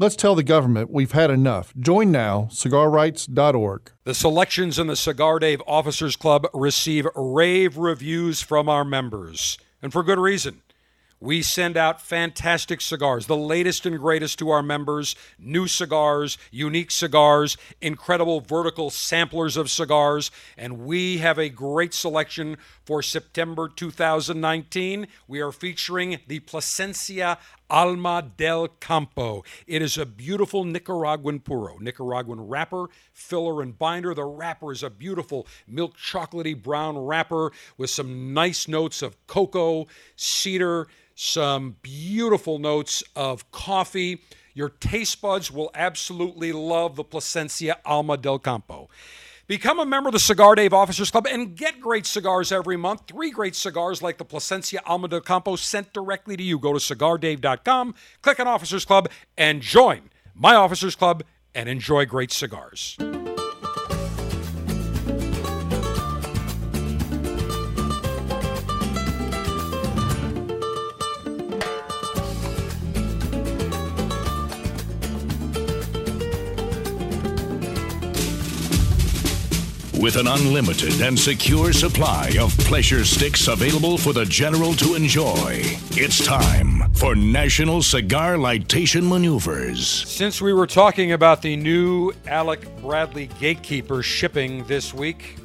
Let's tell the government we've had enough. Join now, cigarrights.org. The selections in the Cigar Dave Officers Club receive rave reviews from our members, and for good reason. We send out fantastic cigars, the latest and greatest to our members, new cigars, unique cigars, incredible vertical samplers of cigars, and we have a great selection for September 2019. We are featuring the Plasencia Alma del Campo. It is a beautiful Nicaraguan puro, Nicaraguan wrapper, filler, and binder. The wrapper is a beautiful milk chocolatey brown wrapper with some nice notes of cocoa, cedar, some beautiful notes of coffee. Your taste buds will absolutely love the Plasencia Alma del Campo. Become a member of the Cigar Dave Officers Club and get great cigars every month. Three great cigars like the Plasencia Alma del Campo sent directly to you. Go to cigardave.com, click on Officers Club, and join my Officers Club and enjoy great cigars. With an unlimited and secure supply of pleasure sticks available for the general to enjoy, it's time for National Cigar Lightation Maneuvers. Since we were talking about the new Alec Bradley Gatekeeper shipping this week,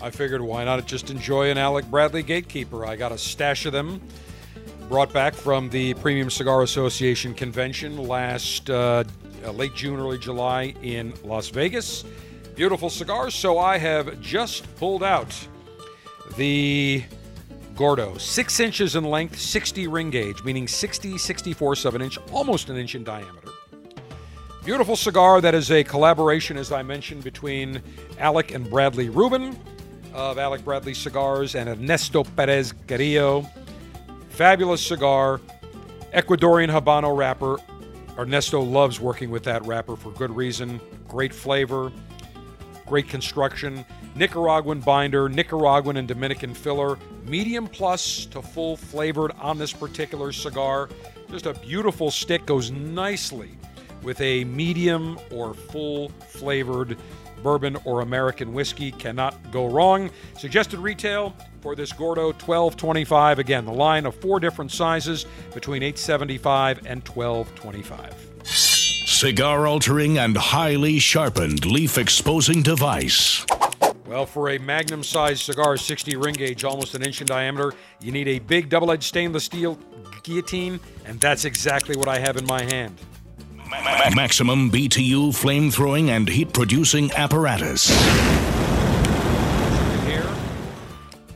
I figured why not just enjoy an Alec Bradley Gatekeeper? I got a stash of them brought back from the Premium Cigar Association convention last uh, late June, early July in Las Vegas beautiful cigars. So I have just pulled out the Gordo, six inches in length, 60 ring gauge, meaning 60, 64 7 inch, almost an inch in diameter. Beautiful cigar that is a collaboration, as I mentioned, between Alec and Bradley Rubin of Alec Bradley Cigars and Ernesto Perez Carrillo. Fabulous cigar, Ecuadorian Habano wrapper. Ernesto loves working with that wrapper for good reason. Great flavor, great construction. Nicaraguan binder, Nicaraguan and Dominican filler, medium plus to full flavored on this particular cigar. Just a beautiful stick, goes nicely with a medium or full flavored bourbon or American whiskey. Cannot go wrong. Suggested retail for this Gordo 1225. Again, the line of four different sizes between 875 and 1225 cigar altering and highly sharpened leaf exposing device. Well, for a magnum sized cigar, 60 ring gauge, almost an inch in diameter, you need a big double edged stainless steel guillotine, and that's exactly what I have in my hand. Maximum BTU flame throwing and heat producing apparatus. Here,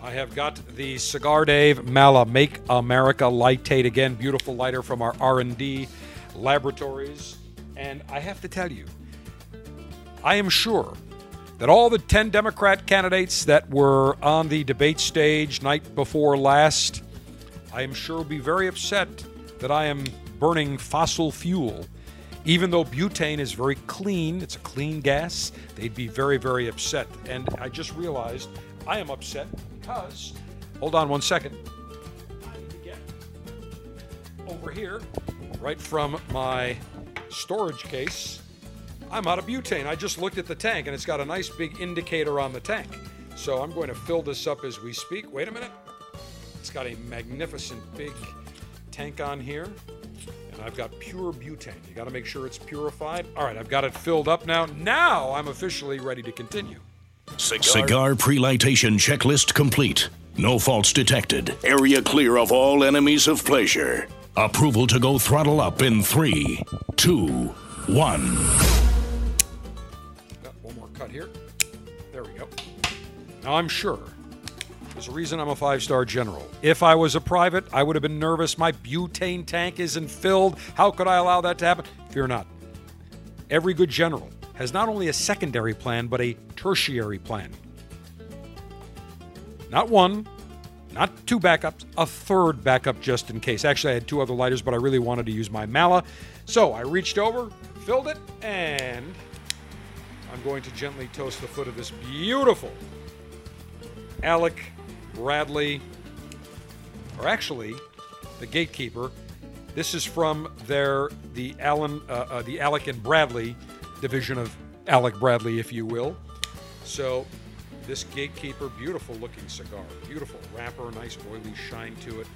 I have got the Cigar Dave Mala Make America Lightate again, beautiful lighter from our R&D laboratories. And I have to tell you, I am sure that all the 10 Democrat candidates that were on the debate stage night before last, I am sure will be very upset that I am burning fossil fuel. Even though butane is very clean, it's a clean gas, they'd be very, very upset. And I just realized I am upset because, hold on one second, I need to get over here, right from my storage case, I'm out of butane. I just looked at the tank and it's got a nice big indicator on the tank. So I'm going to fill this up as we speak. Wait a minute. It's got a magnificent big tank on here. And I've got pure butane. You got to make sure it's purified. All right, I've got it filled up now. Now I'm officially ready to continue. Cigar, Cigar pre-lightation checklist complete. No faults detected. Area clear of all enemies of pleasure. Approval to go throttle up in three, two, one. Got one more cut here. There we go. Now I'm sure there's a reason I'm a five star general. If I was a private, I would have been nervous. My butane tank isn't filled. How could I allow that to happen? Fear not. Every good general has not only a secondary plan, but a tertiary plan. Not one, not two backups, a third backup just in case. Actually, I had two other lighters, but I really wanted to use my Mala. So I reached over, filled it, and I'm going to gently toast the foot of this beautiful Alec Bradley, or actually, the gatekeeper. This is from their the Allen uh, uh, the Alec and Bradley division of Alec Bradley, if you will. So this gatekeeper, beautiful looking cigar, beautiful wrapper, nice oily shine to it.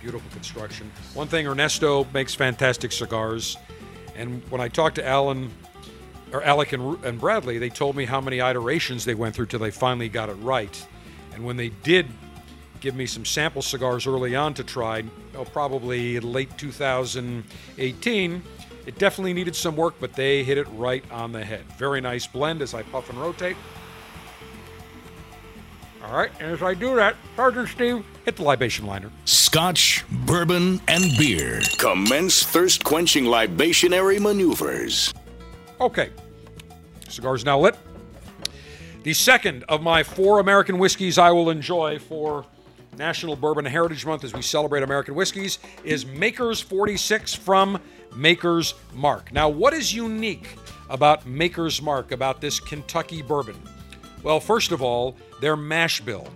Beautiful construction. One thing, Ernesto makes fantastic cigars, and when I talked to Alan or Alec and, and Bradley, they told me how many iterations they went through till they finally got it right. And when they did give me some sample cigars early on to try, oh, probably late 2018, it definitely needed some work, but they hit it right on the head. Very nice blend as I puff and rotate. All right, and as I do that, Sergeant Steve, hit the libation liner. Scotch, bourbon, and beer. Commence thirst quenching libationary maneuvers. Okay, cigar's now lit. The second of my four American whiskeys I will enjoy for National Bourbon Heritage Month as we celebrate American whiskeys is Maker's 46 from Maker's Mark. Now, what is unique about Maker's Mark, about this Kentucky bourbon? Well, first of all, their mash bill.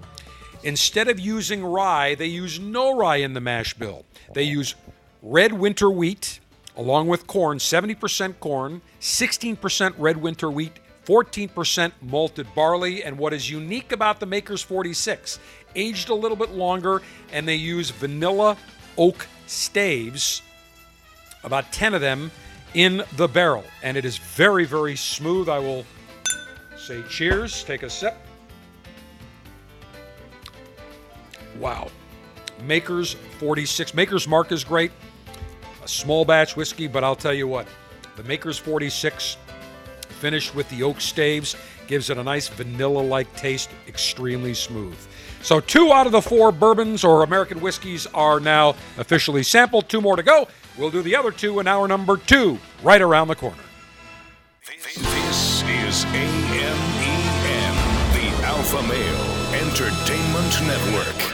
Instead of using rye, they use no rye in the mash bill. They use red winter wheat along with corn, 70% corn, 16% red winter wheat, 14% malted barley. And what is unique about the Maker's 46, aged a little bit longer, and they use vanilla oak staves, about 10 of them in the barrel. And it is very, very smooth. I will say cheers, take a sip. Wow. Maker's 46. Maker's Mark is great. A small batch whiskey, but I'll tell you what, the Maker's 46 finished with the oak staves gives it a nice vanilla like taste, extremely smooth. So, two out of the four bourbons or American whiskeys are now officially sampled. Two more to go. We'll do the other two in hour number two, right around the corner. This is AMEN, the Alpha Male Entertainment Network.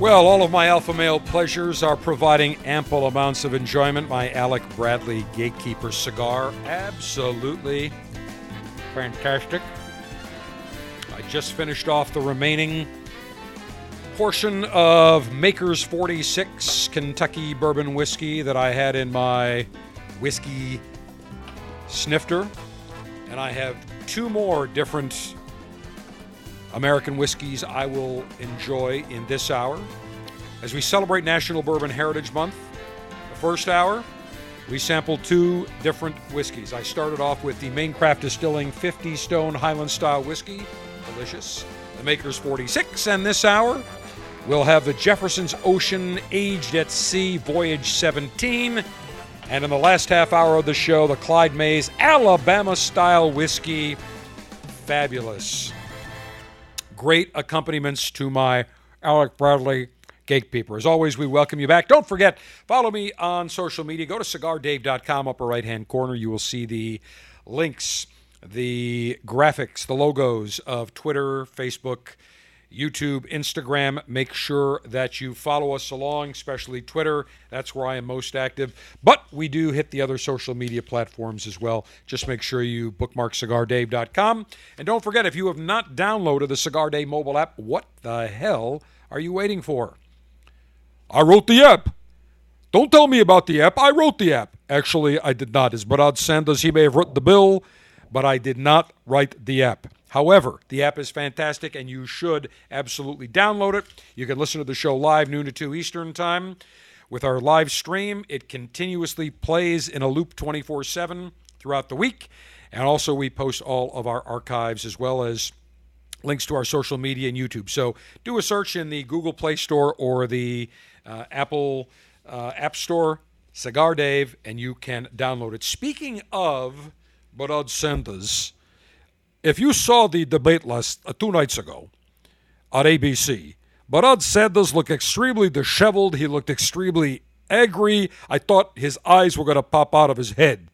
Well, all of my alpha male pleasures are providing ample amounts of enjoyment. My Alec Bradley Gatekeeper cigar, absolutely fantastic. I just finished off the remaining portion of Maker's 46 Kentucky bourbon whiskey that I had in my whiskey snifter. And I have two more different American whiskeys I will enjoy in this hour. As we celebrate National Bourbon Heritage Month, the first hour, we sampled two different whiskeys. I started off with the Maine Craft Distilling 50 Stone Highland Style Whiskey, delicious. The Maker's 46, and this hour, we'll have the Jefferson's Ocean Aged at Sea Voyage 17. And in the last half hour of the show, the Clyde May's Alabama Style Whiskey, fabulous. Great accompaniments to my Alec Bradley Gatekeeper. As always, we welcome you back. Don't forget, follow me on social media. Go to cigardave.com, upper right hand corner. You will see the links, the graphics, the logos of Twitter, Facebook, YouTube, Instagram. Make sure that you follow us along, especially Twitter. That's where I am most active. But we do hit the other social media platforms as well. Just make sure you bookmark cigardave.com. And don't forget, if you have not downloaded the Cigar Dave mobile app, what the hell are you waiting for? I wrote the app. Don't tell me about the app. I wrote the app. Actually, I did not. As Bernard Sanders, he may have written the bill, but I did not write the app. However, the app is fantastic and you should absolutely download it. You can listen to the show live, noon to 2 Eastern Time. With our live stream, it continuously plays in a loop 24 7 throughout the week. And also, we post all of our archives as well as links to our social media and YouTube. So do a search in the Google Play Store or the uh, Apple uh, App Store, Cigar Dave, and you can download it. Speaking of Bernard Sanders, if you saw the debate last uh, two nights ago on ABC, Bernard Sanders looked extremely disheveled. He looked extremely angry. I thought his eyes were going to pop out of his head.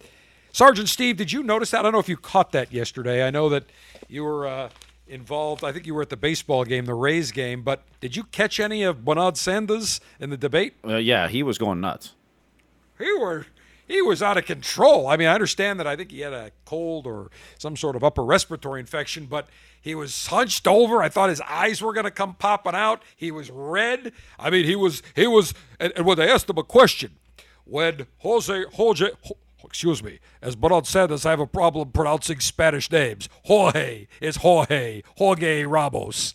Sergeant Steve, did you notice that? I don't know if you caught that yesterday. I know that you were uh, involved. I think you were at the baseball game, the Rays game. But did you catch any of Bernard Sanders in the debate? Uh, yeah, he was going nuts. He were he was out of control. I mean, I understand that I think he had a cold or some sort of upper respiratory infection, but he was hunched over. I thought his eyes were going to come popping out. He was red. I mean, he was he was. And, and when they asked him a question, when Jose Jose excuse me, as Bernard Sanders, I have a problem pronouncing Spanish names. Jorge is Jorge, Jorge Ramos.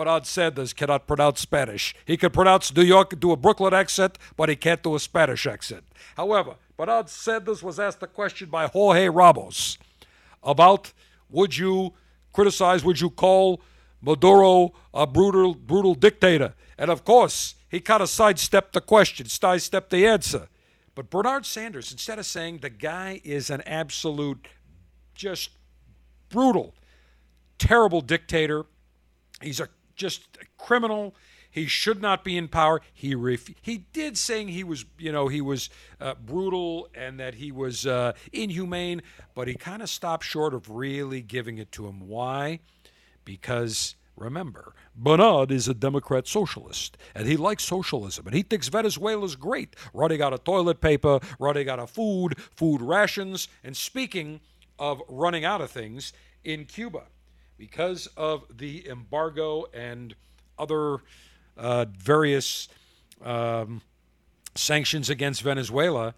Bernard Sanders cannot pronounce Spanish. He can pronounce New York, do a Brooklyn accent, but he can't do a Spanish accent. However, Bernard Sanders was asked a question by Jorge Ramos about would you criticize, would you call Maduro a brutal, brutal dictator? And of course, he kind of sidestepped the question, sidestepped the answer. But Bernard Sanders, instead of saying the guy is an absolute, just brutal, terrible dictator, he's a just criminal. He should not be in power. He ref- he did saying he was you know he was uh, brutal and that he was uh, inhumane, but he kind of stopped short of really giving it to him. Why? Because Remember, Bernard is a Democrat socialist, and he likes socialism, and he thinks Venezuela's great, running out of toilet paper, running out of food, food rations. And speaking of running out of things, in Cuba, because of the embargo and other uh, various um, sanctions against Venezuela,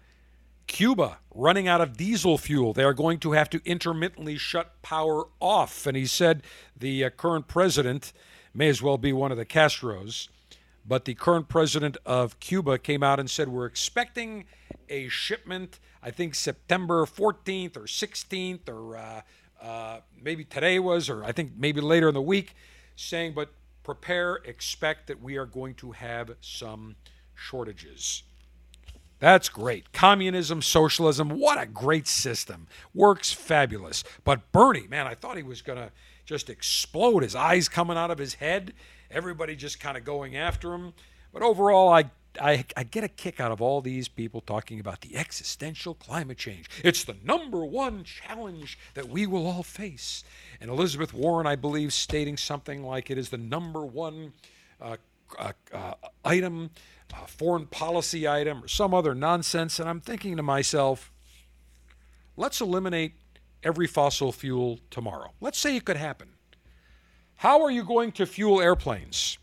Cuba running out of diesel fuel. They are going to have to intermittently shut power off. And he said the uh, current president may as well be one of the Castros. But the current president of Cuba came out and said, We're expecting a shipment, I think September 14th or 16th, or uh, uh, maybe today was, or I think maybe later in the week, saying, But prepare, expect that we are going to have some shortages. That's great. Communism, socialism, what a great system. Works fabulous. But Bernie, man, I thought he was going to just explode, his eyes coming out of his head, everybody just kind of going after him. But overall, I, I, I get a kick out of all these people talking about the existential climate change. It's the number one challenge that we will all face. And Elizabeth Warren, I believe, stating something like it is the number one uh, uh, uh, item foreign policy item or some other nonsense. And I'm thinking to myself, let's eliminate every fossil fuel tomorrow. Let's say it could happen. How are you going to fuel airplanes?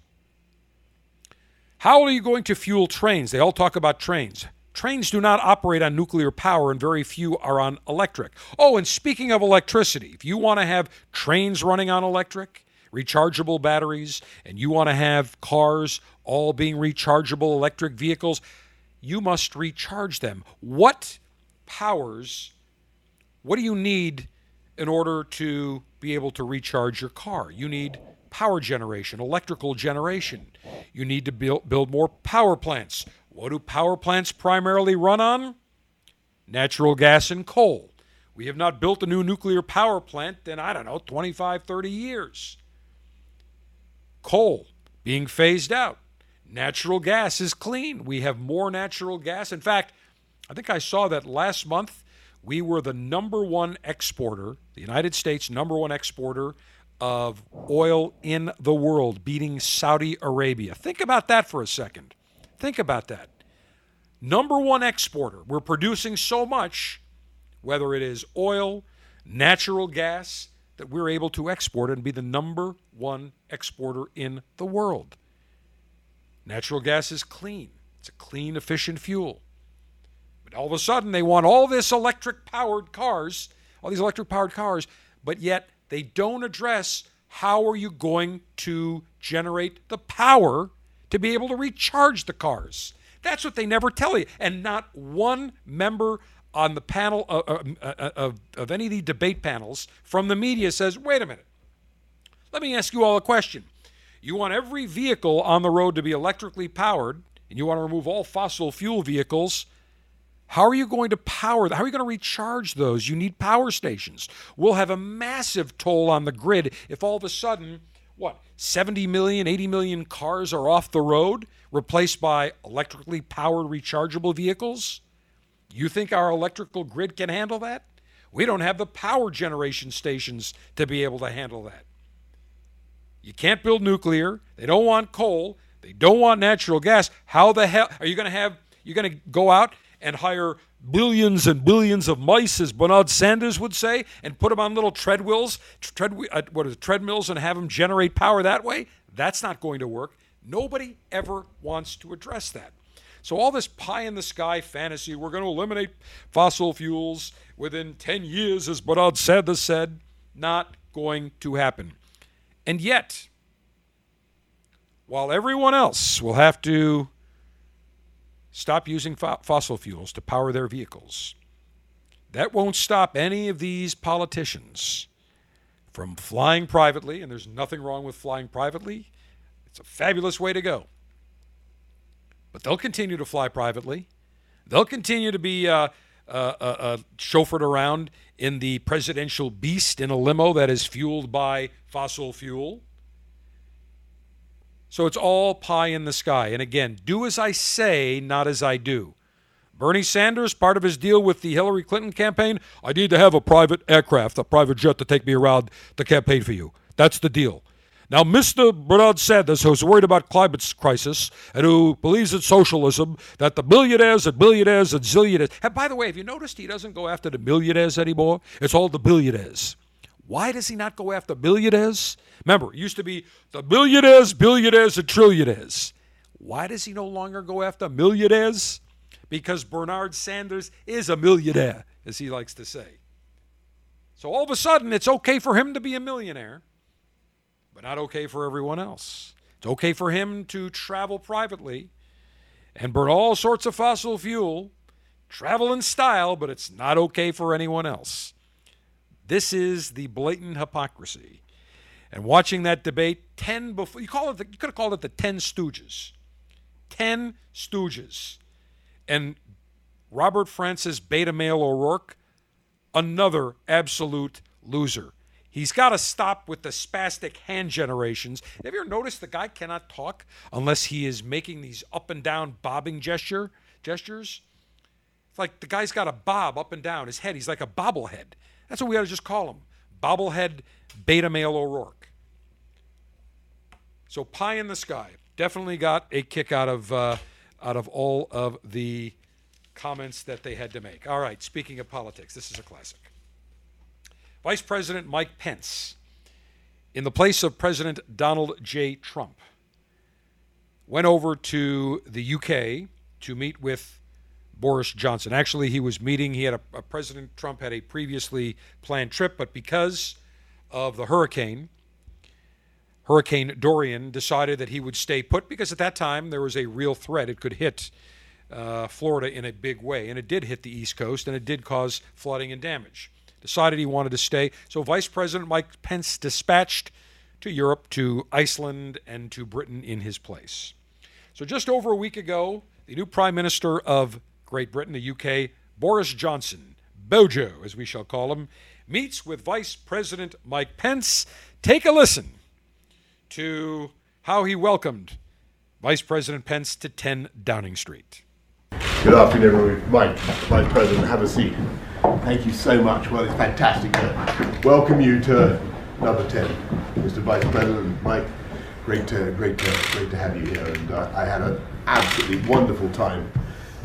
How are you going to fuel trains? They all talk about trains. Trains do not operate on nuclear power, and very few are on electric. Oh, and speaking of electricity, if you want to have trains running on electric, rechargeable batteries, and you want to have cars all being rechargeable electric vehicles, you must recharge them. What powers, what do you need in order to be able to recharge your car? You need power generation, electrical generation. You need to build, build more power plants. What do power plants primarily run on? Natural gas and coal. We have not built a new nuclear power plant in, I don't know, 25, 30 years. Coal being phased out. Natural gas is clean. We have more natural gas. In fact, I think I saw that last month we were the number one exporter, the United States number one exporter of oil in the world, beating Saudi Arabia. Think about that for a second. Think about that. Number one exporter. We're producing so much, whether it is oil, natural gas, that we're able to export and be the number one exporter in the world. Natural gas is clean, it's a clean, efficient fuel. But all of a sudden, they want all this electric powered cars, all these electric powered cars, but yet they don't address how are you going to generate the power to be able to recharge the cars. That's what they never tell you. And not one member on the panel of, uh, uh, uh, of, of any of the debate panels from the media says, wait a minute, let me ask you all a question. You want every vehicle on the road to be electrically powered, and you want to remove all fossil fuel vehicles. How are you going to power How are you going to recharge those? You need power stations. We'll have a massive toll on the grid if all of a sudden, what, 70 million, 80 million cars are off the road, replaced by electrically powered rechargeable vehicles? You think our electrical grid can handle that? We don't have the power generation stations to be able to handle that. You can't build nuclear. They don't want coal. They don't want natural gas. How the hell are you going to have? You're going to go out and hire billions and billions of mice, as Bernard Sanders would say, and put them on little treadwheels, tread, uh, what is it, treadmills, and have them generate power that way? That's not going to work. Nobody ever wants to address that. So all this pie in the sky fantasy, we're going to eliminate fossil fuels within 10 years, as Bernard Sanders said, not going to happen. And yet, while everyone else will have to stop using fo- fossil fuels to power their vehicles, that won't stop any of these politicians from flying privately, and there's nothing wrong with flying privately. It's a fabulous way to go. But they'll continue to fly privately. They'll continue to be uh, uh, uh, uh, chauffeured around in the presidential beast in a limo that is fueled by fossil fuel. So it's all pie in the sky. And again, do as I say, not as I do. Bernie Sanders, part of his deal with the Hillary Clinton campaign, I need to have a private aircraft, a private jet to take me around to campaign for you. That's the deal. Now, Mr. Bernard Sanders, who's worried about climate crisis and who believes in socialism, that the millionaires and billionaires and zillionaires. And by the way, have you noticed he doesn't go after the millionaires anymore? It's all the billionaires. Why does he not go after millionaires? Remember, it used to be the millionaires, billionaires, and trillionaires. Why does he no longer go after millionaires? Because Bernard Sanders is a millionaire, as he likes to say. So all of a sudden, it's okay for him to be a millionaire but not okay for everyone else. It's okay for him to travel privately and burn all sorts of fossil fuel, travel in style, but it's not okay for anyone else. This is the blatant hypocrisy. And watching that debate, 10 before, you, call it the, you could have called it the 10 stooges. 10 stooges. And Robert Francis Beta Male O'Rourke, another absolute loser. He's got to stop with the spastic hand generations. Have you ever noticed the guy cannot talk unless he is making these up and down bobbing gesture gestures? It's like the guy's got a bob up and down his head. He's like a bobblehead. That's what we ought to just call him. Bobblehead beta male O'Rourke. So pie in the sky. Definitely got a kick out of uh, out of all of the comments that they had to make. All right, speaking of politics, this is a classic. Vice President Mike Pence, in the place of President Donald J. Trump, went over to the UK to meet with Boris Johnson. Actually, he was meeting, he had a, a President Trump had a previously planned trip, but because of the hurricane, Hurricane Dorian decided that he would stay put because at that time there was a real threat. It could hit uh, Florida in a big way, and it did hit the East Coast, and it did cause flooding and damage decided he wanted to stay. So Vice President Mike Pence dispatched to Europe, to Iceland, and to Britain in his place. So just over a week ago, the new Prime Minister of Great Britain, the UK, Boris Johnson, Bojo, as we shall call him, meets with Vice President Mike Pence. Take a listen to how he welcomed Vice President Pence to 10 Downing Street. Good afternoon, everyone. Mike, Vice President, have a seat. Thank you so much. Well, it's fantastic to welcome you to number 10. Mr. Vice President, Mike, great to, great to, great to have you here. And uh, I had an absolutely wonderful time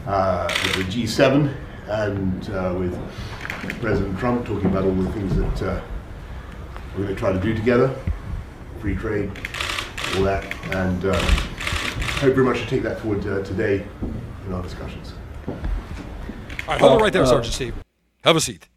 uh, with the G7 and uh, with President Trump talking about all the things that uh, we're going to try to do together, free trade, all that. And uh, hope very much to take that forward uh, today in our discussions. All right, hold it right there, Uh, Sergeant Steve. Have a seat.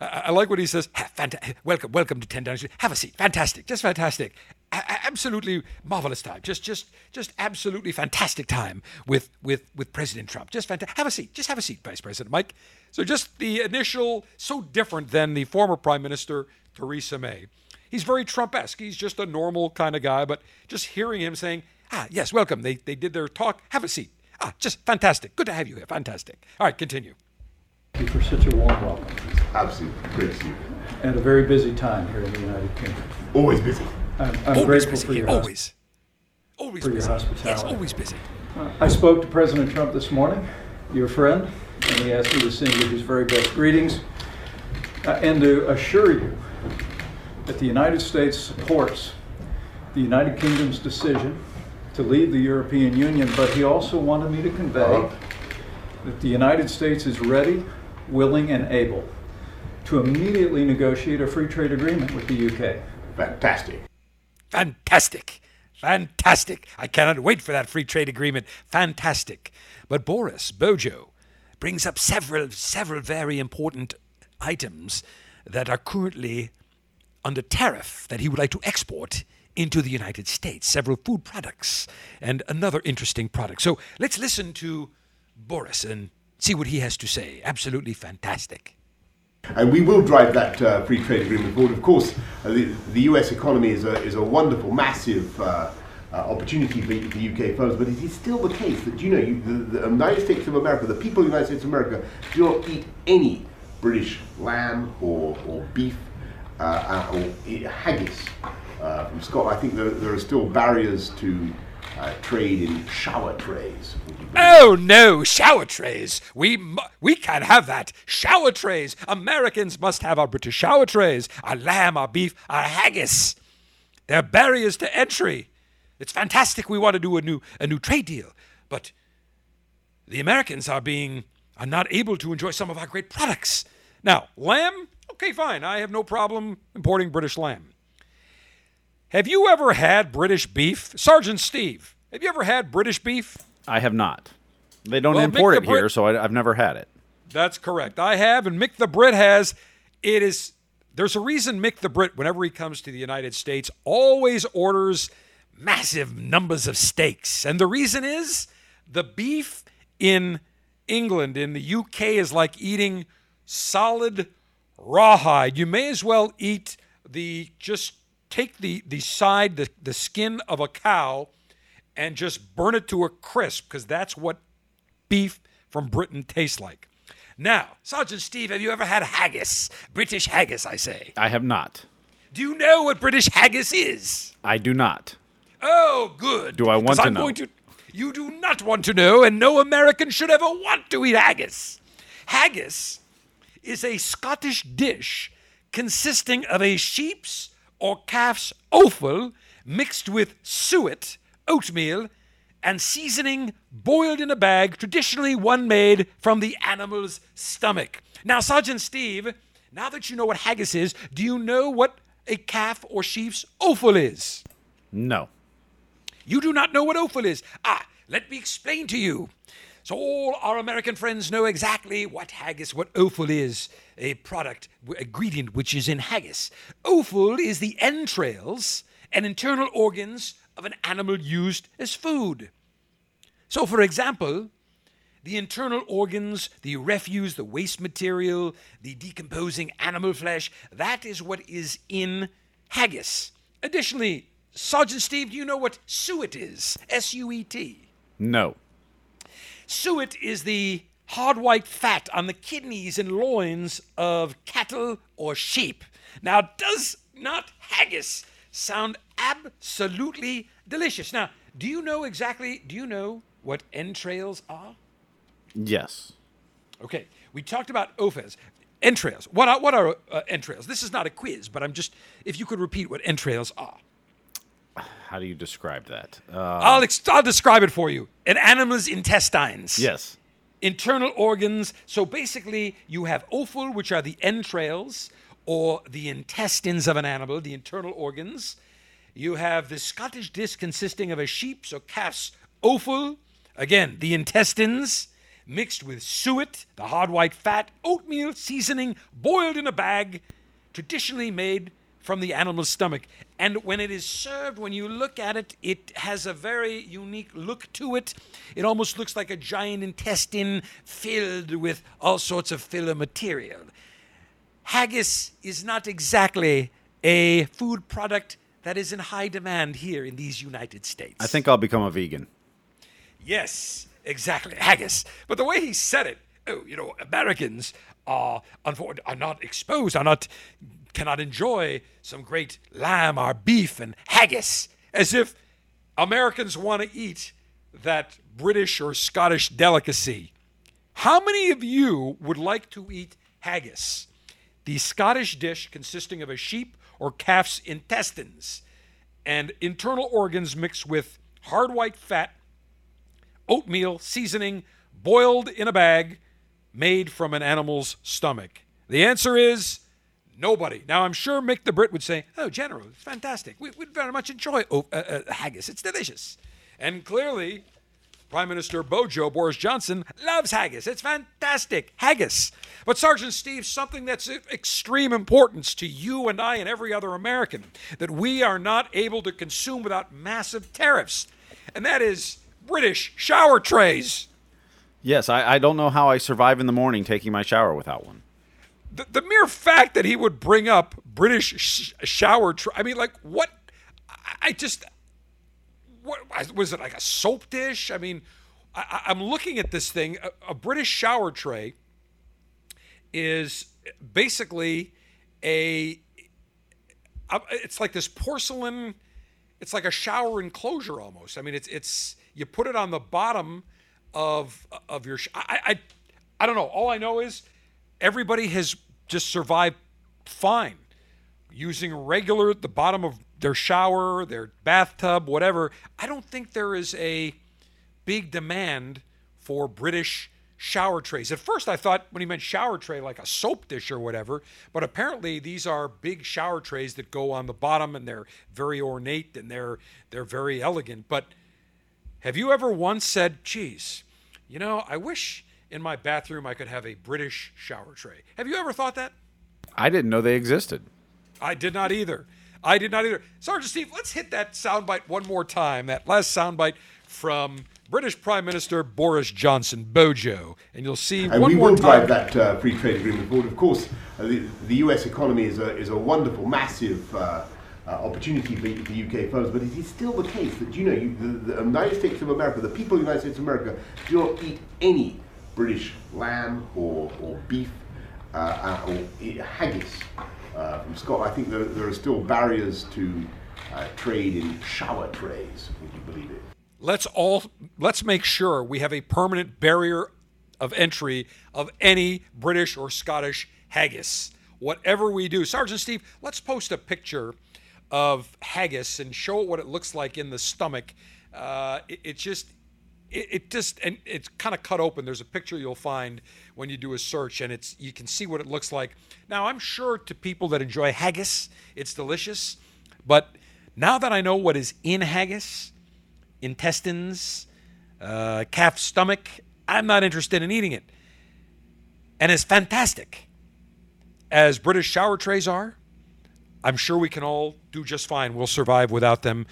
I, I like what he says. Ha, fanta- welcome, welcome to Ten Downing Street. Have a seat. Fantastic, just fantastic. A- a- absolutely marvelous time. Just, just, just absolutely fantastic time with with with President Trump. Just fantastic. Have a seat. Just have a seat, Vice President Mike. So, just the initial, so different than the former Prime Minister Theresa May. He's very Trump-esque. He's just a normal kind of guy. But just hearing him saying, "Ah, yes, welcome," they they did their talk. Have a seat. Ah, just fantastic. Good to have you here. Fantastic. All right, continue. Thank you for such a warm welcome. Absolutely. Great to see you. And a very busy time here in the United Kingdom. Always busy. I'm, I'm Always grateful busy, for your, always. Always for your busy. hospitality. Yes, always busy. Uh, I spoke to President Trump this morning, your friend, and he asked me to send you his very best greetings uh, and to assure you that the United States supports the United Kingdom's decision to leave the European Union, but he also wanted me to convey uh-huh. that the United States is ready, willing, and able to immediately negotiate a free trade agreement with the UK. Fantastic. Fantastic. Fantastic. I cannot wait for that free trade agreement. Fantastic. But Boris Bojo brings up several several very important items that are currently under tariff that he would like to export into the United States, several food products and another interesting product. So let's listen to Boris and see what he has to say. Absolutely fantastic. And we will drive that uh, free trade agreement forward. Of course, uh, the, the US economy is a, is a wonderful, massive uh, uh, opportunity for, for UK firms, but it is still the case that, you know, you, the, the United States of America, the people of the United States of America, do not eat any British lamb or, or beef uh, uh, or haggis uh, from Scotland. I think there, there are still barriers to uh, trade in shower trays. Oh no, shower trays. We mu- we can't have that. Shower trays. Americans must have our British shower trays, our lamb, our beef, our haggis. They're barriers to entry. It's fantastic. We want to do a new a new trade deal, but the Americans are being are not able to enjoy some of our great products. Now, lamb. Okay, fine. I have no problem importing British lamb. Have you ever had British beef, Sergeant Steve? Have you ever had British beef? I have not. They don't Well, import it Brit- here, so I, I've never had it. That's correct. I have, and Mick the Brit has. It is. There's a reason Mick the Brit, whenever he comes to the United States, always orders massive numbers of steaks, and the reason is the beef in England, in the UK, is like eating solid rawhide. You may as well eat the just take the the side, the the skin of a cow, and just burn it to a crisp, because that's what beef from Britain tastes like. Now, Sergeant Steve, have you ever had haggis? British haggis, I say. I have not. Do you know what British haggis is? I do not. Oh, good. Do I want to I'm know? Going to, you do not want to know, and no American should ever want to eat haggis. Haggis is a Scottish dish consisting of a sheep's or calf's offal mixed with suet, oatmeal, and seasoning boiled in a bag, traditionally one made from the animal's stomach. Now, Sergeant Steve, now that you know what haggis is, do you know what a calf or sheep's offal is? No. You do not know what offal is. Ah, let me explain to you. So all our American friends know exactly what haggis, what offal is, a product, ingredient which is in haggis. Offal is the entrails and internal organs of an animal used as food. So, for example, the internal organs, the refuse, the waste material, the decomposing animal flesh, that is what is in haggis. Additionally, Sergeant Steve, do you know what suet is? S U E T. No. Suet is the hard white fat on the kidneys and loins of cattle or sheep. Now, does not haggis sound absolutely delicious. Now, do you know exactly? Do you know what entrails are? Yes. Okay, we talked about ophis. Entrails. What are, what are uh, entrails? This is not a quiz, but I'm just, if you could repeat what entrails are. How do you describe that? Uh, I'll, ex- I'll describe it for you. An animal's intestines. yes. Internal organs. So basically, you have offal, which are the entrails or the intestines of an animal, the internal organs. You have the Scottish dish consisting of a sheep's or calf's offal, again, the intestines, mixed with suet, the hard white fat, oatmeal, seasoning, boiled in a bag, traditionally made from the animal's stomach. And when it is served, when you look at it, it has a very unique look to it. It almost looks like a giant intestine filled with all sorts of filler material. Haggis is not exactly a food product that is in high demand here in these United States. I think I'll become a vegan. Yes, exactly, haggis. But the way he said it, oh, you know, Americans are are not exposed, are not cannot enjoy some great lamb or beef and haggis, as if Americans want to eat that British or Scottish delicacy. How many of you would like to eat haggis? The Scottish dish consisting of a sheep or calf's intestines and internal organs mixed with hard white fat, oatmeal, seasoning, boiled in a bag, made from an animal's stomach. The answer is nobody. Now, I'm sure Mick the Brit would say, Oh, General, it's fantastic. We, would very much enjoy oh, uh, uh, haggis. It's delicious. And clearly, Prime Minister Bojo, Boris Johnson, loves haggis. It's fantastic. Haggis. But, Sergeant Steve, something that's of extreme importance to you and I and every other American that we are not able to consume without massive tariffs, and that is British shower trays. Yes, I, I don't know how I survive in the morning taking my shower without one. The, the mere fact that he would bring up British sh- shower tray, I mean, like, what? I, just, what was it like a soap dish? I mean, I, I'm looking at this thing. A, a British shower tray is basically a, it's like this porcelain. It's like a shower enclosure almost. I mean, it's it's you put it on the bottom of of your. Sh- I, I I don't know. All I know is everybody has just survived fine using regular the bottom of their shower, their bathtub, whatever. I don't think there is a big demand for British shower trays. At first, I thought when he meant shower tray, like a soap dish or whatever, but apparently these are big shower trays that go on the bottom and they're very ornate and they're they're very elegant. But have you ever once said, geez, you know, I wish in my bathroom I could have a British shower tray? Have you ever thought that? I didn't know they existed. I did not either. I did not either. Sergeant Steve, let's hit that soundbite one more time. That last soundbite from British Prime Minister Boris Johnson, Bojo, and you'll see and one we more will drive that uh, free trade agreement forward. Of course, uh, the, the U.S. economy is a, is a wonderful, massive uh, uh, opportunity for, for UK firms, but it is still the case that you know you, the, the United States of America, the people of the United States of America, do not eat any British lamb or, or beef uh, uh, or haggis uh, from Scotland. I think there, there are still barriers to uh, trade in shower trays. Would you believe it? let's all let's make sure we have a permanent barrier of entry of any British or Scottish haggis. Whatever we do, Sergeant Steve, let's post a picture of haggis and show it what it looks like in the stomach. Uh, it, it just it, it just and it's kind of cut open. There's a picture you'll find when you do a search, and it's you can see what it looks like. Now, I'm sure to people that enjoy haggis, it's delicious, but now that I know what is in haggis, intestines, uh, calf stomach, I'm not interested in eating it. And as fantastic as British shower trays are, I'm sure we can all do just fine. We'll survive without them.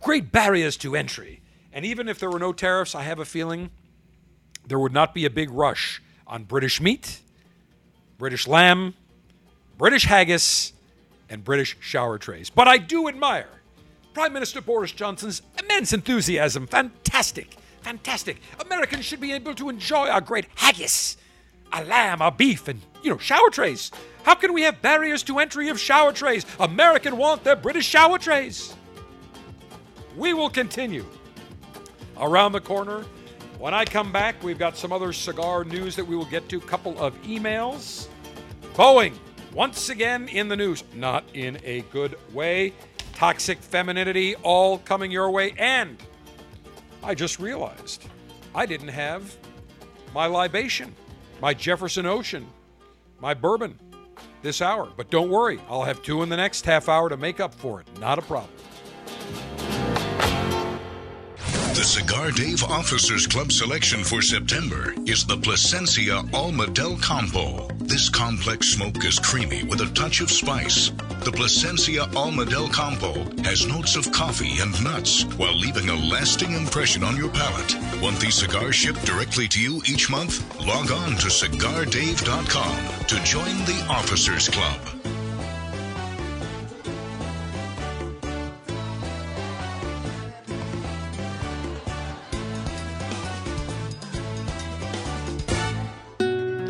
Great barriers to entry. And even if there were no tariffs, I have a feeling there would not be a big rush on British meat, British lamb, British haggis, and British shower trays. But I do admire Prime Minister Boris Johnson's immense enthusiasm. Fantastic. Fantastic. Americans should be able to enjoy our great haggis, a lamb, our beef, and, you know, shower trays. How can we have barriers to entry of shower trays? American want their British shower trays. we will continue. Around the corner, when I come back, we've got some other cigar news that we will get to, a couple of emails. Boeing, once again in the news, not in a good way. Toxic femininity, all coming your way. And I just realized I didn't have my libation, my Jefferson Ocean, my bourbon this hour. But don't worry, I'll have two in the next half hour to make up for it. Not a problem. The Cigar Dave Officers Club selection for September is the Plasencia Alma del Campo. This complex smoke is creamy with a touch of spice. The Plasencia Alma del Campo has notes of coffee and nuts while leaving a lasting impression on your palate. Want these cigars shipped directly to you each month? Log on to cigardave.com to join the Officers Club.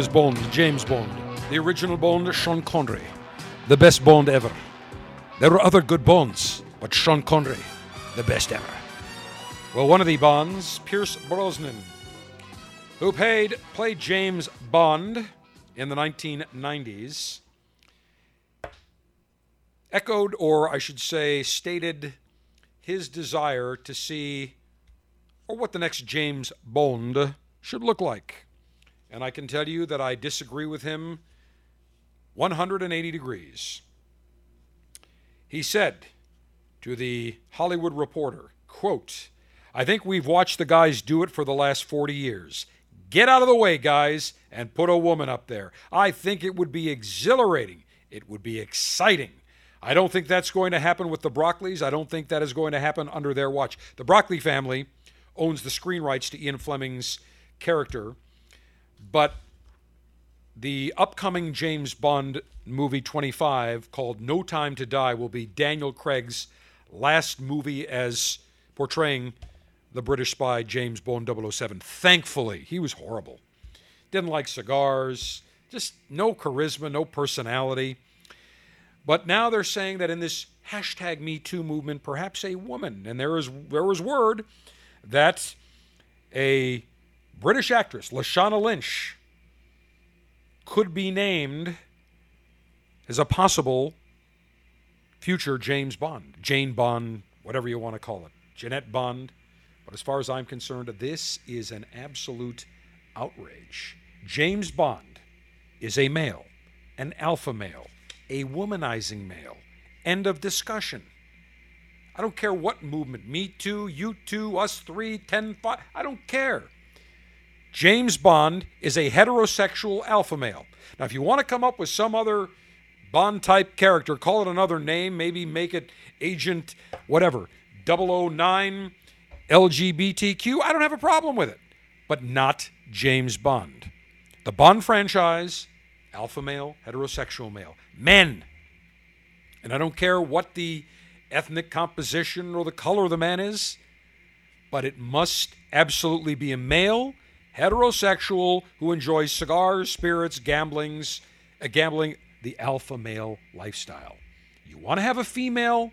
Is Bond, James Bond. The original Bond, Sean Connery. The best Bond ever. There were other good Bonds, but Sean Connery, the best ever. Well, one of the Bonds, Pierce Brosnan, who paid, played James Bond in the 1990s, echoed, or I should say, stated his desire to see, or what the next James Bond should look like. And I can tell you that I disagree with him 180 degrees. He said to the Hollywood Reporter, quote, I think we've watched the guys do it for the last 40 years. Get out of the way, guys, and put a woman up there. I think it would be exhilarating. It would be exciting. I don't think that's going to happen with the Broccoli's. I don't think that is going to happen under their watch. The Broccoli family owns the screen rights to Ian Fleming's character. But the upcoming James Bond movie 25 called No Time to Die will be Daniel Craig's last movie as portraying the British spy James Bond 007. Thankfully, he was horrible. Didn't like cigars, just no charisma, no personality. But now they're saying that in this hashtag Me Too movement, perhaps a woman, and there is there was word that a British actress, Lashana Lynch, could be named as a possible future James Bond, Jane Bond, whatever you want to call it, Jeanette Bond. But as far as I'm concerned, this is an absolute outrage. James Bond is a male, an alpha male, a womanizing male. End of discussion. I don't care what movement, me too, you two, us three, ten, five, I don't care. James Bond is a heterosexual alpha male. Now, if you want to come up with some other Bond type character, call it another name, maybe make it Agent whatever, 009 LGBTQ, I don't have a problem with it. But not James Bond. The Bond franchise, alpha male, heterosexual male, men. And I don't care what the ethnic composition or the color of the man is, but it must absolutely be a male, heterosexual who enjoys cigars, spirits, gamblings, uh, gambling, the alpha male lifestyle. You want to have a female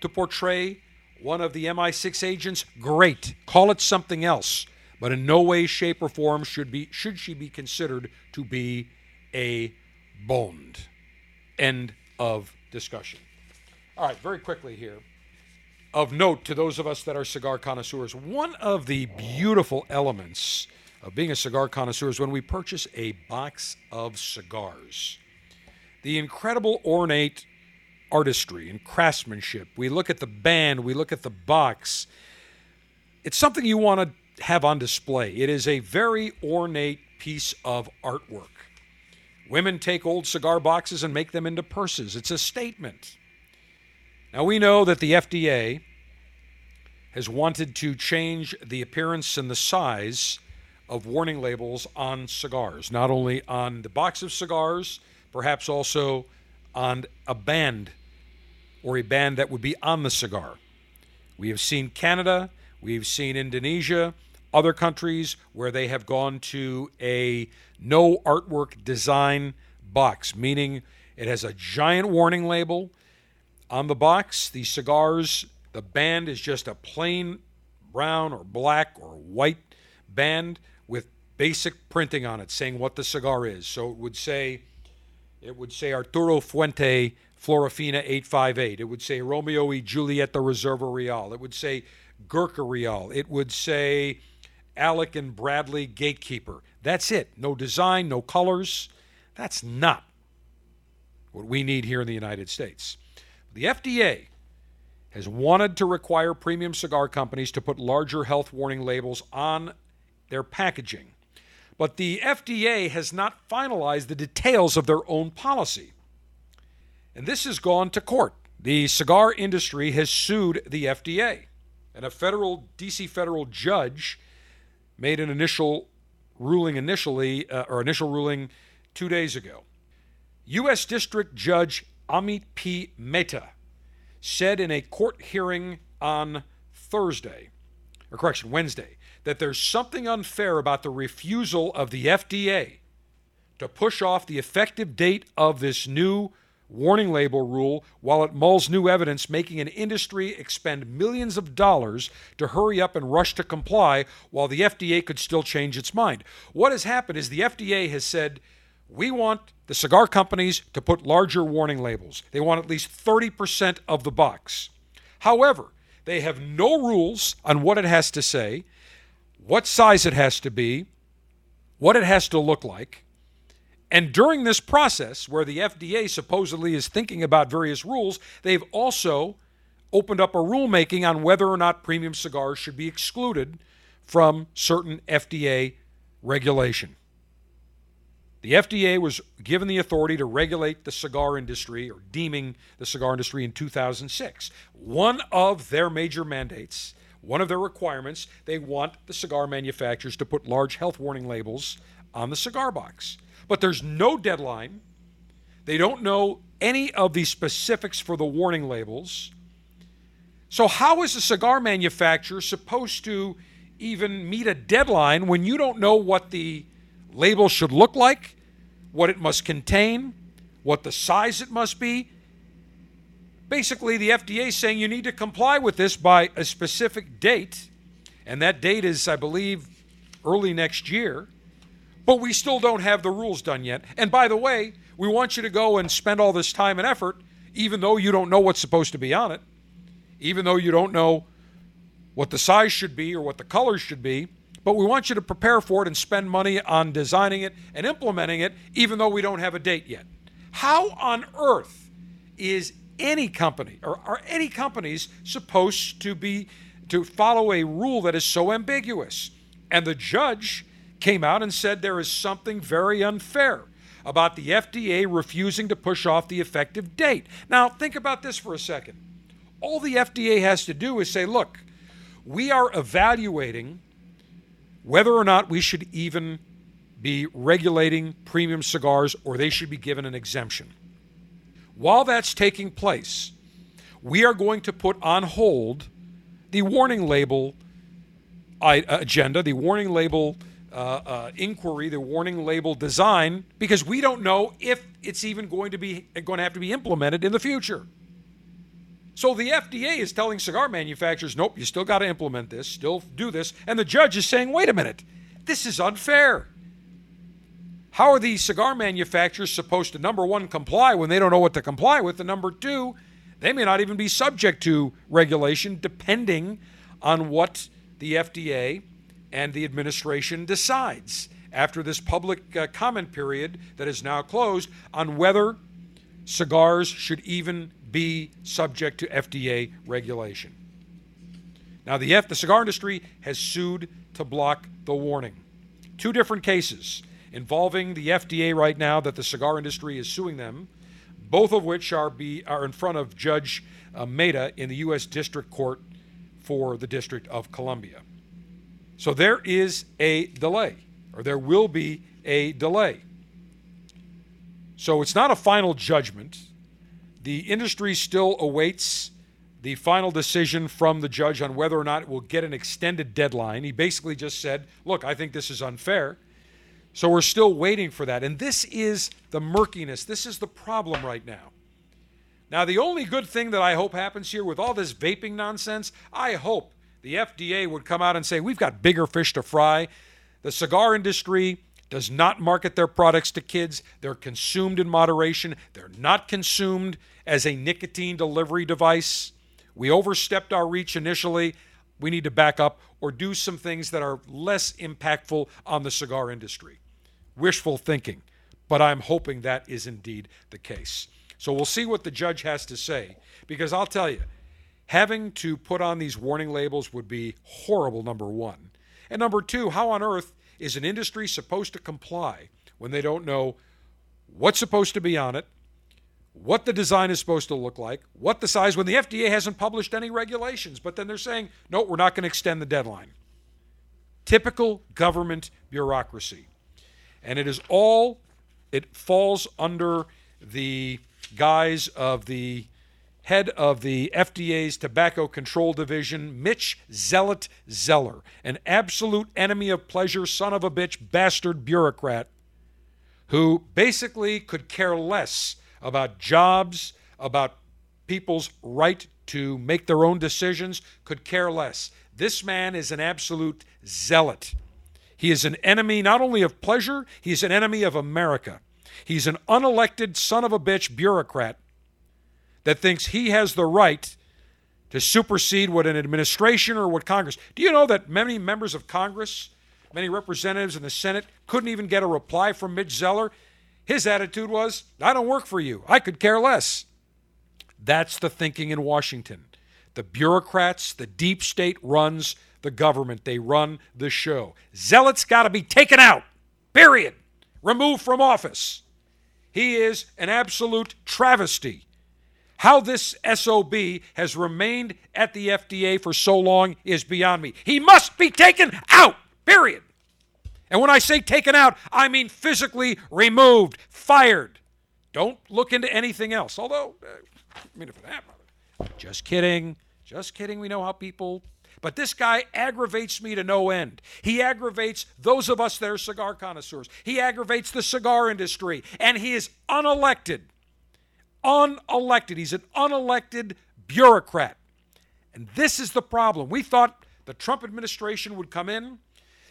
to portray one of the MI6 agents? Great. Call it something else. But in no way, shape, or form should be should she be considered to be a Bond. End of discussion. All right, very quickly here. Of note to those of us that are cigar connoisseurs, one of the beautiful elements of being a cigar connoisseur is when we purchase a box of cigars. The incredible ornate artistry and craftsmanship. We look at the band, we look at the box. It's something you want to have on display. It is a very ornate piece of artwork. Women take old cigar boxes and make them into purses. It's a statement. Now, we know that the FDA has wanted to change the appearance and the size of warning labels on cigars, not only on the box of cigars, perhaps also on a band or a band that would be on the cigar. We have seen Canada, we've seen Indonesia, other countries where they have gone to a no artwork design box, meaning it has a giant warning label on the box. The cigars, the band is just a plain brown or black or white band with basic printing on it saying what the cigar is. So it would say it would say Arturo Fuente Florafina 858. It would say Romeo y Julieta Reserva Real. It would say Gurkha Real. It would say Alec and Bradley Gatekeeper. That's it. No design, no colors. That's not what we need here in the United States. The FDA has wanted to require premium cigar companies to put larger health warning labels on their packaging. But the FDA has not finalized the details of their own policy. And this has gone to court. The cigar industry has sued the FDA. And a federal DC federal judge made an initial ruling initially uh, or initial ruling 2 days ago. US District Judge Amit P. Mehta said in a court hearing on Thursday, or correction, Wednesday, that there's something unfair about the refusal of the FDA to push off the effective date of this new warning label rule while it mulls new evidence, making an industry expend millions of dollars to hurry up and rush to comply while the FDA could still change its mind. What has happened is the FDA has said, we want the cigar companies to put larger warning labels. They want at least 30% of the box. However, they have no rules on what it has to say, what size it has to be, what it has to look like. And during this process, where the FDA supposedly is thinking about various rules, they've also opened up a rulemaking on whether or not premium cigars should be excluded from certain FDA regulation. The FDA was given the authority to regulate the cigar industry or deeming the cigar industry in 2006. One of their major mandates, one of their requirements, they want the cigar manufacturers to put large health warning labels on the cigar box but there's no deadline. They don't know any of the specifics for the warning labels. So, how is a cigar manufacturer supposed to even meet a deadline when you don't know what the label should look like, what it must contain, what the size it must be? Basically, the FDA is saying you need to comply with this by a specific date, and that date is, I believe, early next year but we still don't have the rules done yet. And by the way, we want you to go and spend all this time and effort, even though you don't know what's supposed to be on it, even though you don't know what the size should be or what the colors should be. But we want you to prepare for it and spend money on designing it and implementing it, even though we don't have a date yet. How on earth is any company or are any companies supposed to be to follow a rule that is so ambiguous? And the judge came out and said there is something very unfair about the FDA refusing to push off the effective date. Now, think about this for a second. All the FDA has to do is say, look, we are evaluating whether or not we should even be regulating premium cigars or they should be given an exemption. While that's taking place, we are going to put on hold the warning label uh, agenda, the warning label uh, uh, inquiry, the warning label design, because we don't know if it's even going to be going to have to be implemented in the future. So the FDA is telling cigar manufacturers, nope, you still got to implement this, still do this. And the judge is saying, wait a minute, this is unfair. How are these cigar manufacturers supposed to, number one, comply when they don't know what to comply with? And number two, they may not even be subject to regulation depending on what the FDA and the administration decides after this public uh, comment period that is now closed on whether cigars should even be subject to FDA regulation. Now, the, F, the cigar industry has sued to block the warning. Two different cases involving the FDA right now that the cigar industry is suing them, both of which are, be, are in front of Judge uh, in the U.S. District Court for the District of Columbia. So there is a delay, or there will be a delay. So it's not a final judgment. The industry still awaits the final decision from the judge on whether or not it will get an extended deadline. He basically just said, Look, I think this is unfair. So we're still waiting for that. And this is the murkiness. This is the problem right now. Now, the only good thing that I hope happens here with all this vaping nonsense, I hope the FDA would come out and say, We've got bigger fish to fry. The cigar industry does not market their products to kids. They're consumed in moderation. They're not consumed as a nicotine delivery device. We overstepped our reach initially. We need to back up or do some things that are less impactful on the cigar industry. Wishful thinking, but I'm hoping that is indeed the case. So we'll see what the judge has to say because I'll tell you, having to put on these warning labels would be horrible, number one. And number two, how on earth is an industry supposed to comply when they don't know what's supposed to be on it, what the design is supposed to look like, what the size, when the FDA hasn't published any regulations, but then they're saying, no, we're not going to extend the deadline. Typical government bureaucracy. And it is all, it falls under the guise of the head of the FDA's Tobacco Control Division, Mitch Zealot Zeller, an absolute enemy of pleasure, son of a bitch, bastard bureaucrat who basically could care less about jobs, about people's right to make their own decisions, could care less. This man is an absolute zealot. He is an enemy not only of pleasure, he's an enemy of America. He's an unelected son of a bitch bureaucrat that thinks he has the right to supersede what an administration or what Congress. Do you know that many members of Congress, many representatives in the Senate, couldn't even get a reply from Mitch Zeller? His attitude was, I don't work for you. I could care less. That's the thinking in Washington. The bureaucrats, the deep state runs the government, they run the show. Zealot's got to be taken out, period. Removed from office. He is an absolute travesty how this SOB has remained at the FDA for so long is beyond me. He must be taken out, period. And when I say taken out, I mean physically removed, fired. Don't look into anything else. Although, uh, I mean, for that matter, just kidding. Just kidding. We know how people. But this guy aggravates me to no end. He aggravates those of us that are cigar connoisseurs. He aggravates the cigar industry. And he is unelected unelected. He's an unelected bureaucrat. And this is the problem. We thought the Trump administration would come in.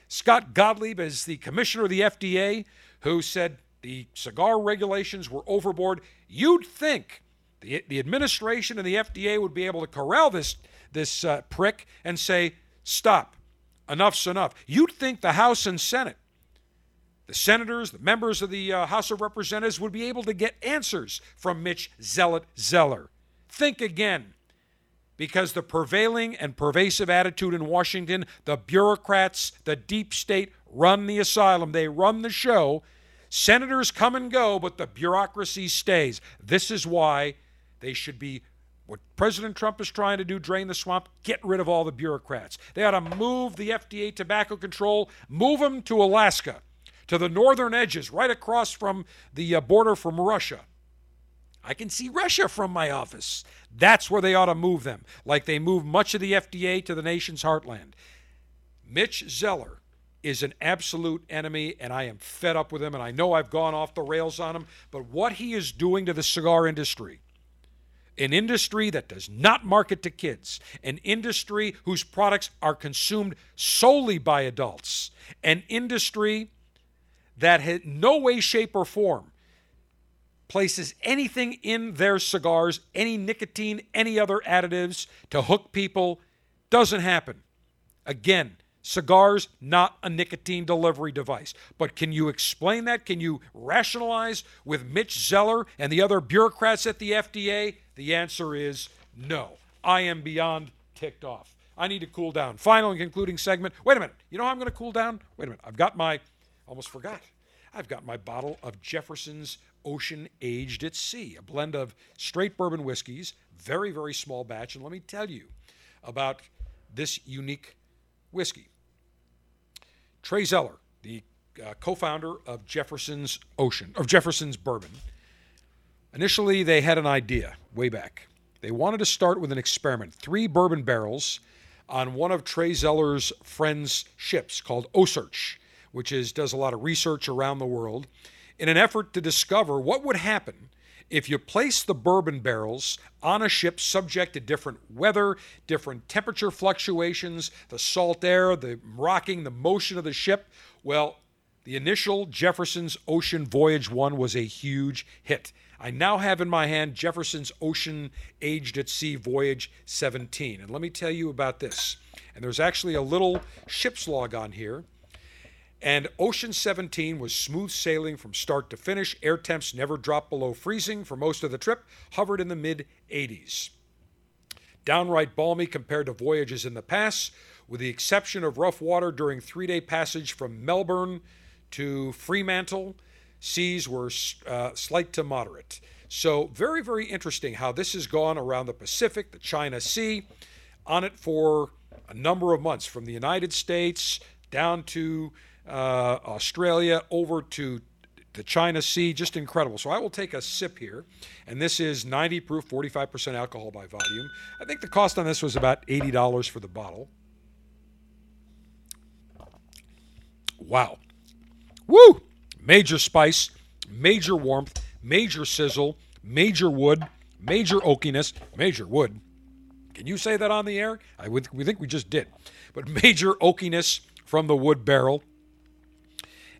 Scott Gottlieb is the commissioner of the FDA who said the cigar regulations were overboard. You'd think the, the administration and the FDA would be able to corral this, this uh, prick and say, stop, enough's enough. You'd think the House and Senate the senators, the members of the uh, House of Representatives would be able to get answers from Mitch Zealot Zeller. Think again. Because the prevailing and pervasive attitude in Washington, the bureaucrats, the deep state run the asylum, they run the show. Senators come and go, but the bureaucracy stays. This is why they should be what President Trump is trying to do, drain the swamp, get rid of all the bureaucrats. They ought to move the FDA tobacco control, move them to Alaska to the northern edges, right across from the uh, border from Russia. I can see Russia from my office. That's where they ought to move them, like they move much of the FDA to the nation's heartland. Mitch Zeller is an absolute enemy, and I am fed up with him, and I know I've gone off the rails on him, but what he is doing to the cigar industry, an industry that does not market to kids, an industry whose products are consumed solely by adults, an industry that in no way, shape, or form places anything in their cigars, any nicotine, any other additives to hook people, doesn't happen. Again, cigars not a nicotine delivery device. But can you explain that? Can you rationalize with Mitch Zeller and the other bureaucrats at the FDA? The answer is no. I am beyond ticked off. I need to cool down. Final and concluding segment. Wait a minute. You know how I'm going to cool down? Wait a minute. I've got my, almost forgot. I've got my bottle of Jefferson's Ocean Aged at Sea, a blend of straight bourbon whiskeys, very, very small batch. And let me tell you about this unique whiskey. Trey Zoeller, the uh, co-founder of Jefferson's Ocean, of Jefferson's Bourbon. Initially, they had an idea way back. They wanted to start with an experiment: three bourbon barrels on one of Trey Zoeller's friends' ships called OCEARCH, which is does a lot of research around the world, in an effort to discover what would happen if you place the bourbon barrels on a ship subject to different weather, different temperature fluctuations, the salt air, the rocking, the motion of the ship, well, the initial Jefferson's Ocean Voyage 1 was a huge hit. I now have in my hand Jefferson's Ocean Aged at Sea Voyage 17. And let me tell you about this. And there's actually a little ship's log on here. And Ocean 17 was smooth sailing from start to finish. Air temps never dropped below freezing for most of the trip, hovered in the mid 80s. Downright balmy compared to voyages in the past, with the exception of rough water during three day passage from Melbourne to Fremantle. Seas were uh, slight to moderate. So, very, very interesting how this has gone around the Pacific, the China Sea, on it for a number of months, from the United States down to uh, Australia over to the China Sea, just incredible. So I will take a sip here, and this is 90 proof, 45% alcohol by volume. I think the cost on this was about $80 for the bottle. Wow. Woo! Major spice, major warmth, major sizzle, major wood, major oakiness, major wood. Can you say that on the air? I would, we think we just did. But major oakiness from the wood barrel.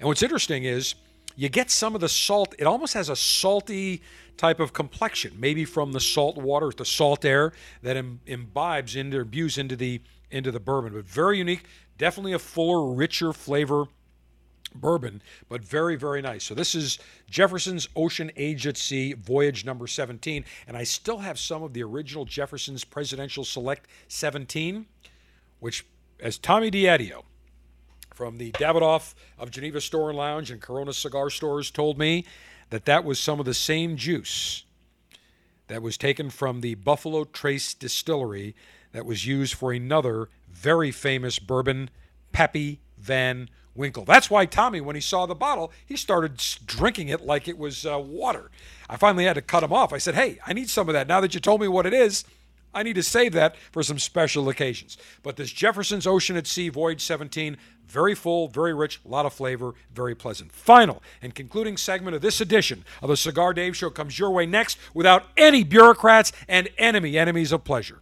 And what's interesting is you get some of the salt. It almost has a salty type of complexion, maybe from the salt water, the salt air that Im- imbibes into, imbues into the into the bourbon. But very unique, definitely a fuller, richer flavor bourbon, but very, very nice. So this is Jefferson's Ocean Age at Sea Voyage number 17, and I still have some of the original Jefferson's Presidential Select 17, which, as Tommy Diadio from the Davidoff of Geneva Store and Lounge and Corona Cigar Stores told me that that was some of the same juice that was taken from the Buffalo Trace Distillery that was used for another very famous bourbon, Pappy Van Winkle. That's why Tommy, when he saw the bottle, he started drinking it like it was uh, water. I finally had to cut him off. I said, Hey, I need some of that. Now that you told me what it is, I need to save that for some special occasions. But this Jefferson's Ocean at Sea Voyage 17, very full, very rich, a lot of flavor, very pleasant. Final and concluding segment of this edition of the Cigar Dave Show comes your way next without any bureaucrats and enemy enemies of pleasure.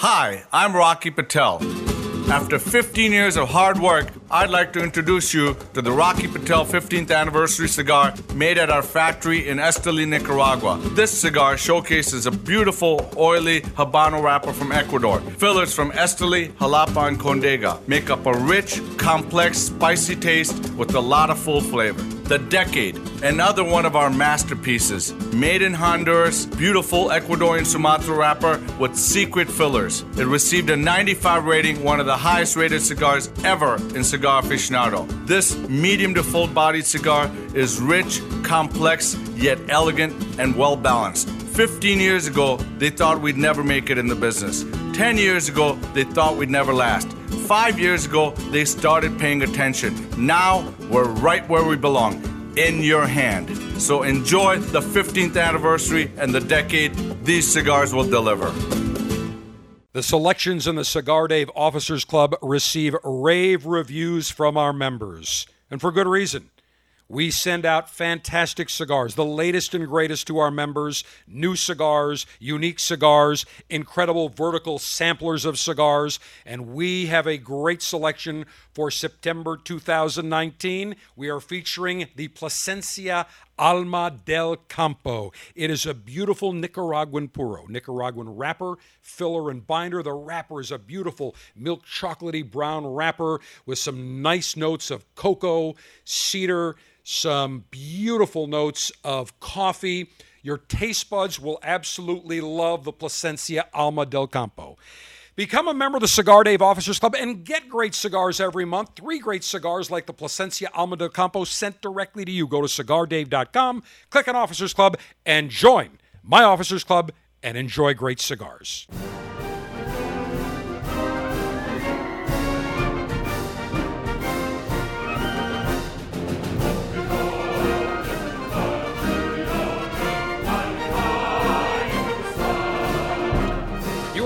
Hi, I'm Rocky Patel. After 15 years of hard work, I'd like to introduce you to the Rocky Patel 15th anniversary cigar made at our factory in Esteli, Nicaragua. This cigar showcases a beautiful, oily Habano wrapper from Ecuador. Fillers from Esteli, Jalapa, and Condega make up a rich, complex, spicy taste with a lot of full flavor. The Decade, another one of our masterpieces. Made in Honduras, beautiful Ecuadorian Sumatra wrapper with secret fillers. It received a 95 rating, one of the highest rated cigars ever in Cigar Aficionado. This medium to full bodied cigar is rich, complex, yet elegant and well balanced. 15 years ago, they thought we'd never make it in the business. 10 years ago, they thought we'd never last. Five years ago, they started paying attention. Now, we're right where we belong in your hand. So enjoy the 15th anniversary and the decade these cigars will deliver. The selections in the Cigar Dave Officers Club receive rave reviews from our members, and for good reason. We send out fantastic cigars, the latest and greatest to our members, new cigars, unique cigars, incredible vertical samplers of cigars, and we have a great selection for September 2019. We are featuring the Plasencia Alma del Campo. It is a beautiful Nicaraguan puro, Nicaraguan wrapper, filler, and binder. The wrapper is a beautiful milk chocolatey brown wrapper with some nice notes of cocoa, cedar, some beautiful notes of coffee. Your taste buds will absolutely love the Plasencia Alma del Campo. Become a member of the Cigar Dave Officers Club and get great cigars every month. Three great cigars like the Plasencia Alma del Campo sent directly to you. Go to cigardave.com, click on Officers Club, and join my Officers Club and enjoy great cigars.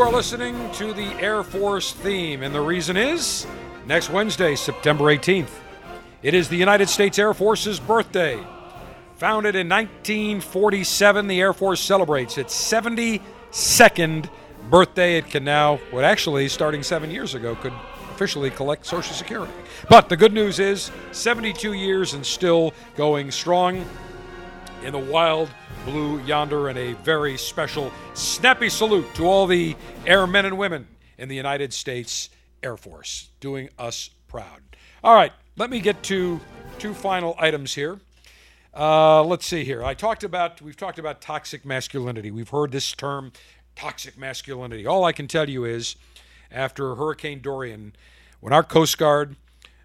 Are listening to the Air Force theme, and the reason is next Wednesday, September 18th. It is the United States Air Force's birthday. Founded in 1947, the Air Force celebrates its 72nd birthday. It can now, well, actually, starting seven years ago, could officially collect Social Security. But the good news is 72 years and still going strong in the wild blue yonder, and a very special snappy salute to all the airmen and women in the United States Air Force, doing us proud. All right, let me get to two final items here. Uh, let's see here. I talked about we've talked about toxic masculinity. We've heard this term, toxic masculinity. All I can tell you is, after Hurricane Dorian, when our Coast Guard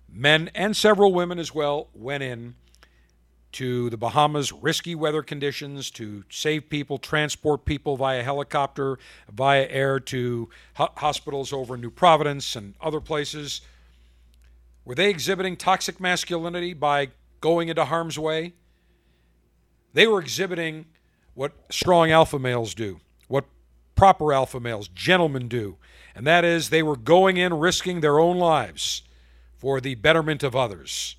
men and several women as well went in to the Bahamas, risky weather conditions to save people, transport people via helicopter, via air to ho- hospitals over in New Providence and other places. Were they exhibiting toxic masculinity by going into harm's way? They were exhibiting what strong alpha males do, what proper alpha males, gentlemen do, and that is they were going in risking their own lives for the betterment of others.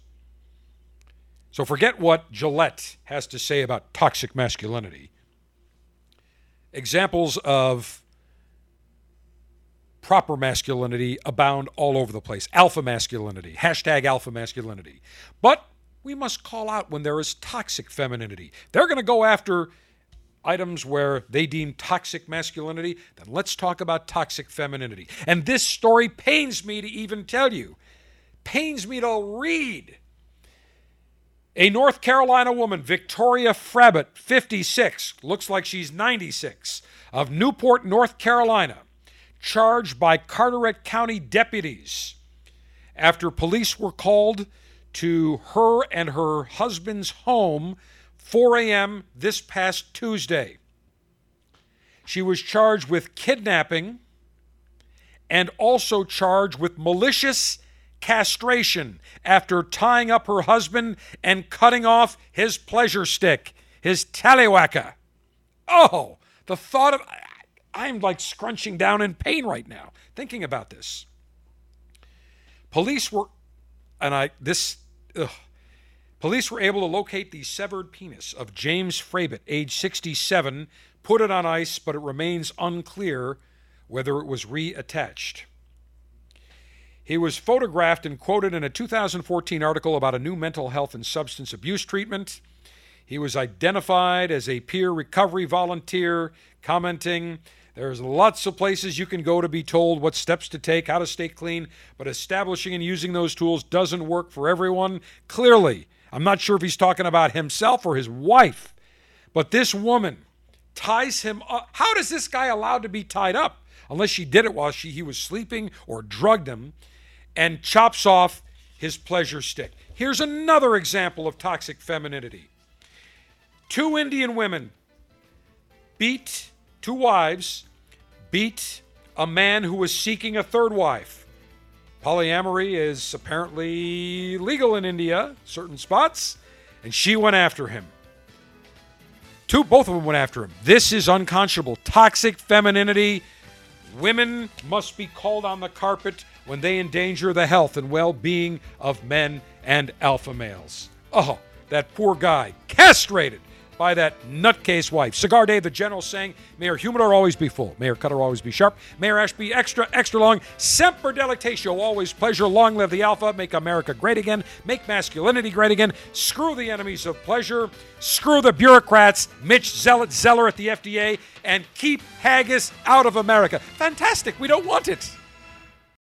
So forget what Gillette has to say about toxic masculinity. Examples of proper masculinity abound all over the place. Alpha masculinity, hashtag alpha masculinity. But we must call out when there is toxic femininity. They're going to go after items where they deem toxic masculinity, then let's talk about toxic femininity. And this story pains me to even tell you, pains me to read a North Carolina woman, Victoria Frabbit, 56, looks like she's 96, of Newport, North Carolina, charged by Carteret County deputies after police were called to her and her husband's home 4 a.m. this past Tuesday. She was charged with kidnapping and also charged with malicious castration after tying up her husband and cutting off his pleasure stick, his tallywhacker. Oh, the thought of. I'm like scrunching down in pain right now thinking about this. Police were, and I, this, ugh, police were able to locate the severed penis of James Frabbit, age 67, put it on ice, but it remains unclear whether it was reattached. He was photographed and quoted in a 2014 article about a new mental health and substance abuse treatment. He was identified as a peer recovery volunteer, commenting, There's lots of places you can go to be told what steps to take, how to stay clean, but establishing and using those tools doesn't work for everyone. Clearly, I'm not sure if he's talking about himself or his wife, but this woman ties him up. How does this guy allowed to be tied up? Unless she did it while she, he was sleeping or drugged him and chops off his pleasure stick. Here's another example of toxic femininity. Two Indian women beat two wives, beat a man who was seeking a third wife. Polyamory is apparently legal in India, certain spots, and she went after him. Two, both of them went after him. This is unconscionable. Toxic femininity. Women must be called on the carpet when they endanger the health and well being of men and alpha males. Oh, that poor guy, castrated by that nutcase wife. Cigar Dave, the general, saying, Mayor humidor always be full. Mayor cutter always be sharp. Mayor ash be extra, extra long. Semper delectatio, always pleasure. Long live the alpha. Make America great again. Make masculinity great again. Screw the enemies of pleasure. Screw the bureaucrats, Mitch Zealot Zeller at the FDA, and keep haggis out of America. Fantastic. We don't want it.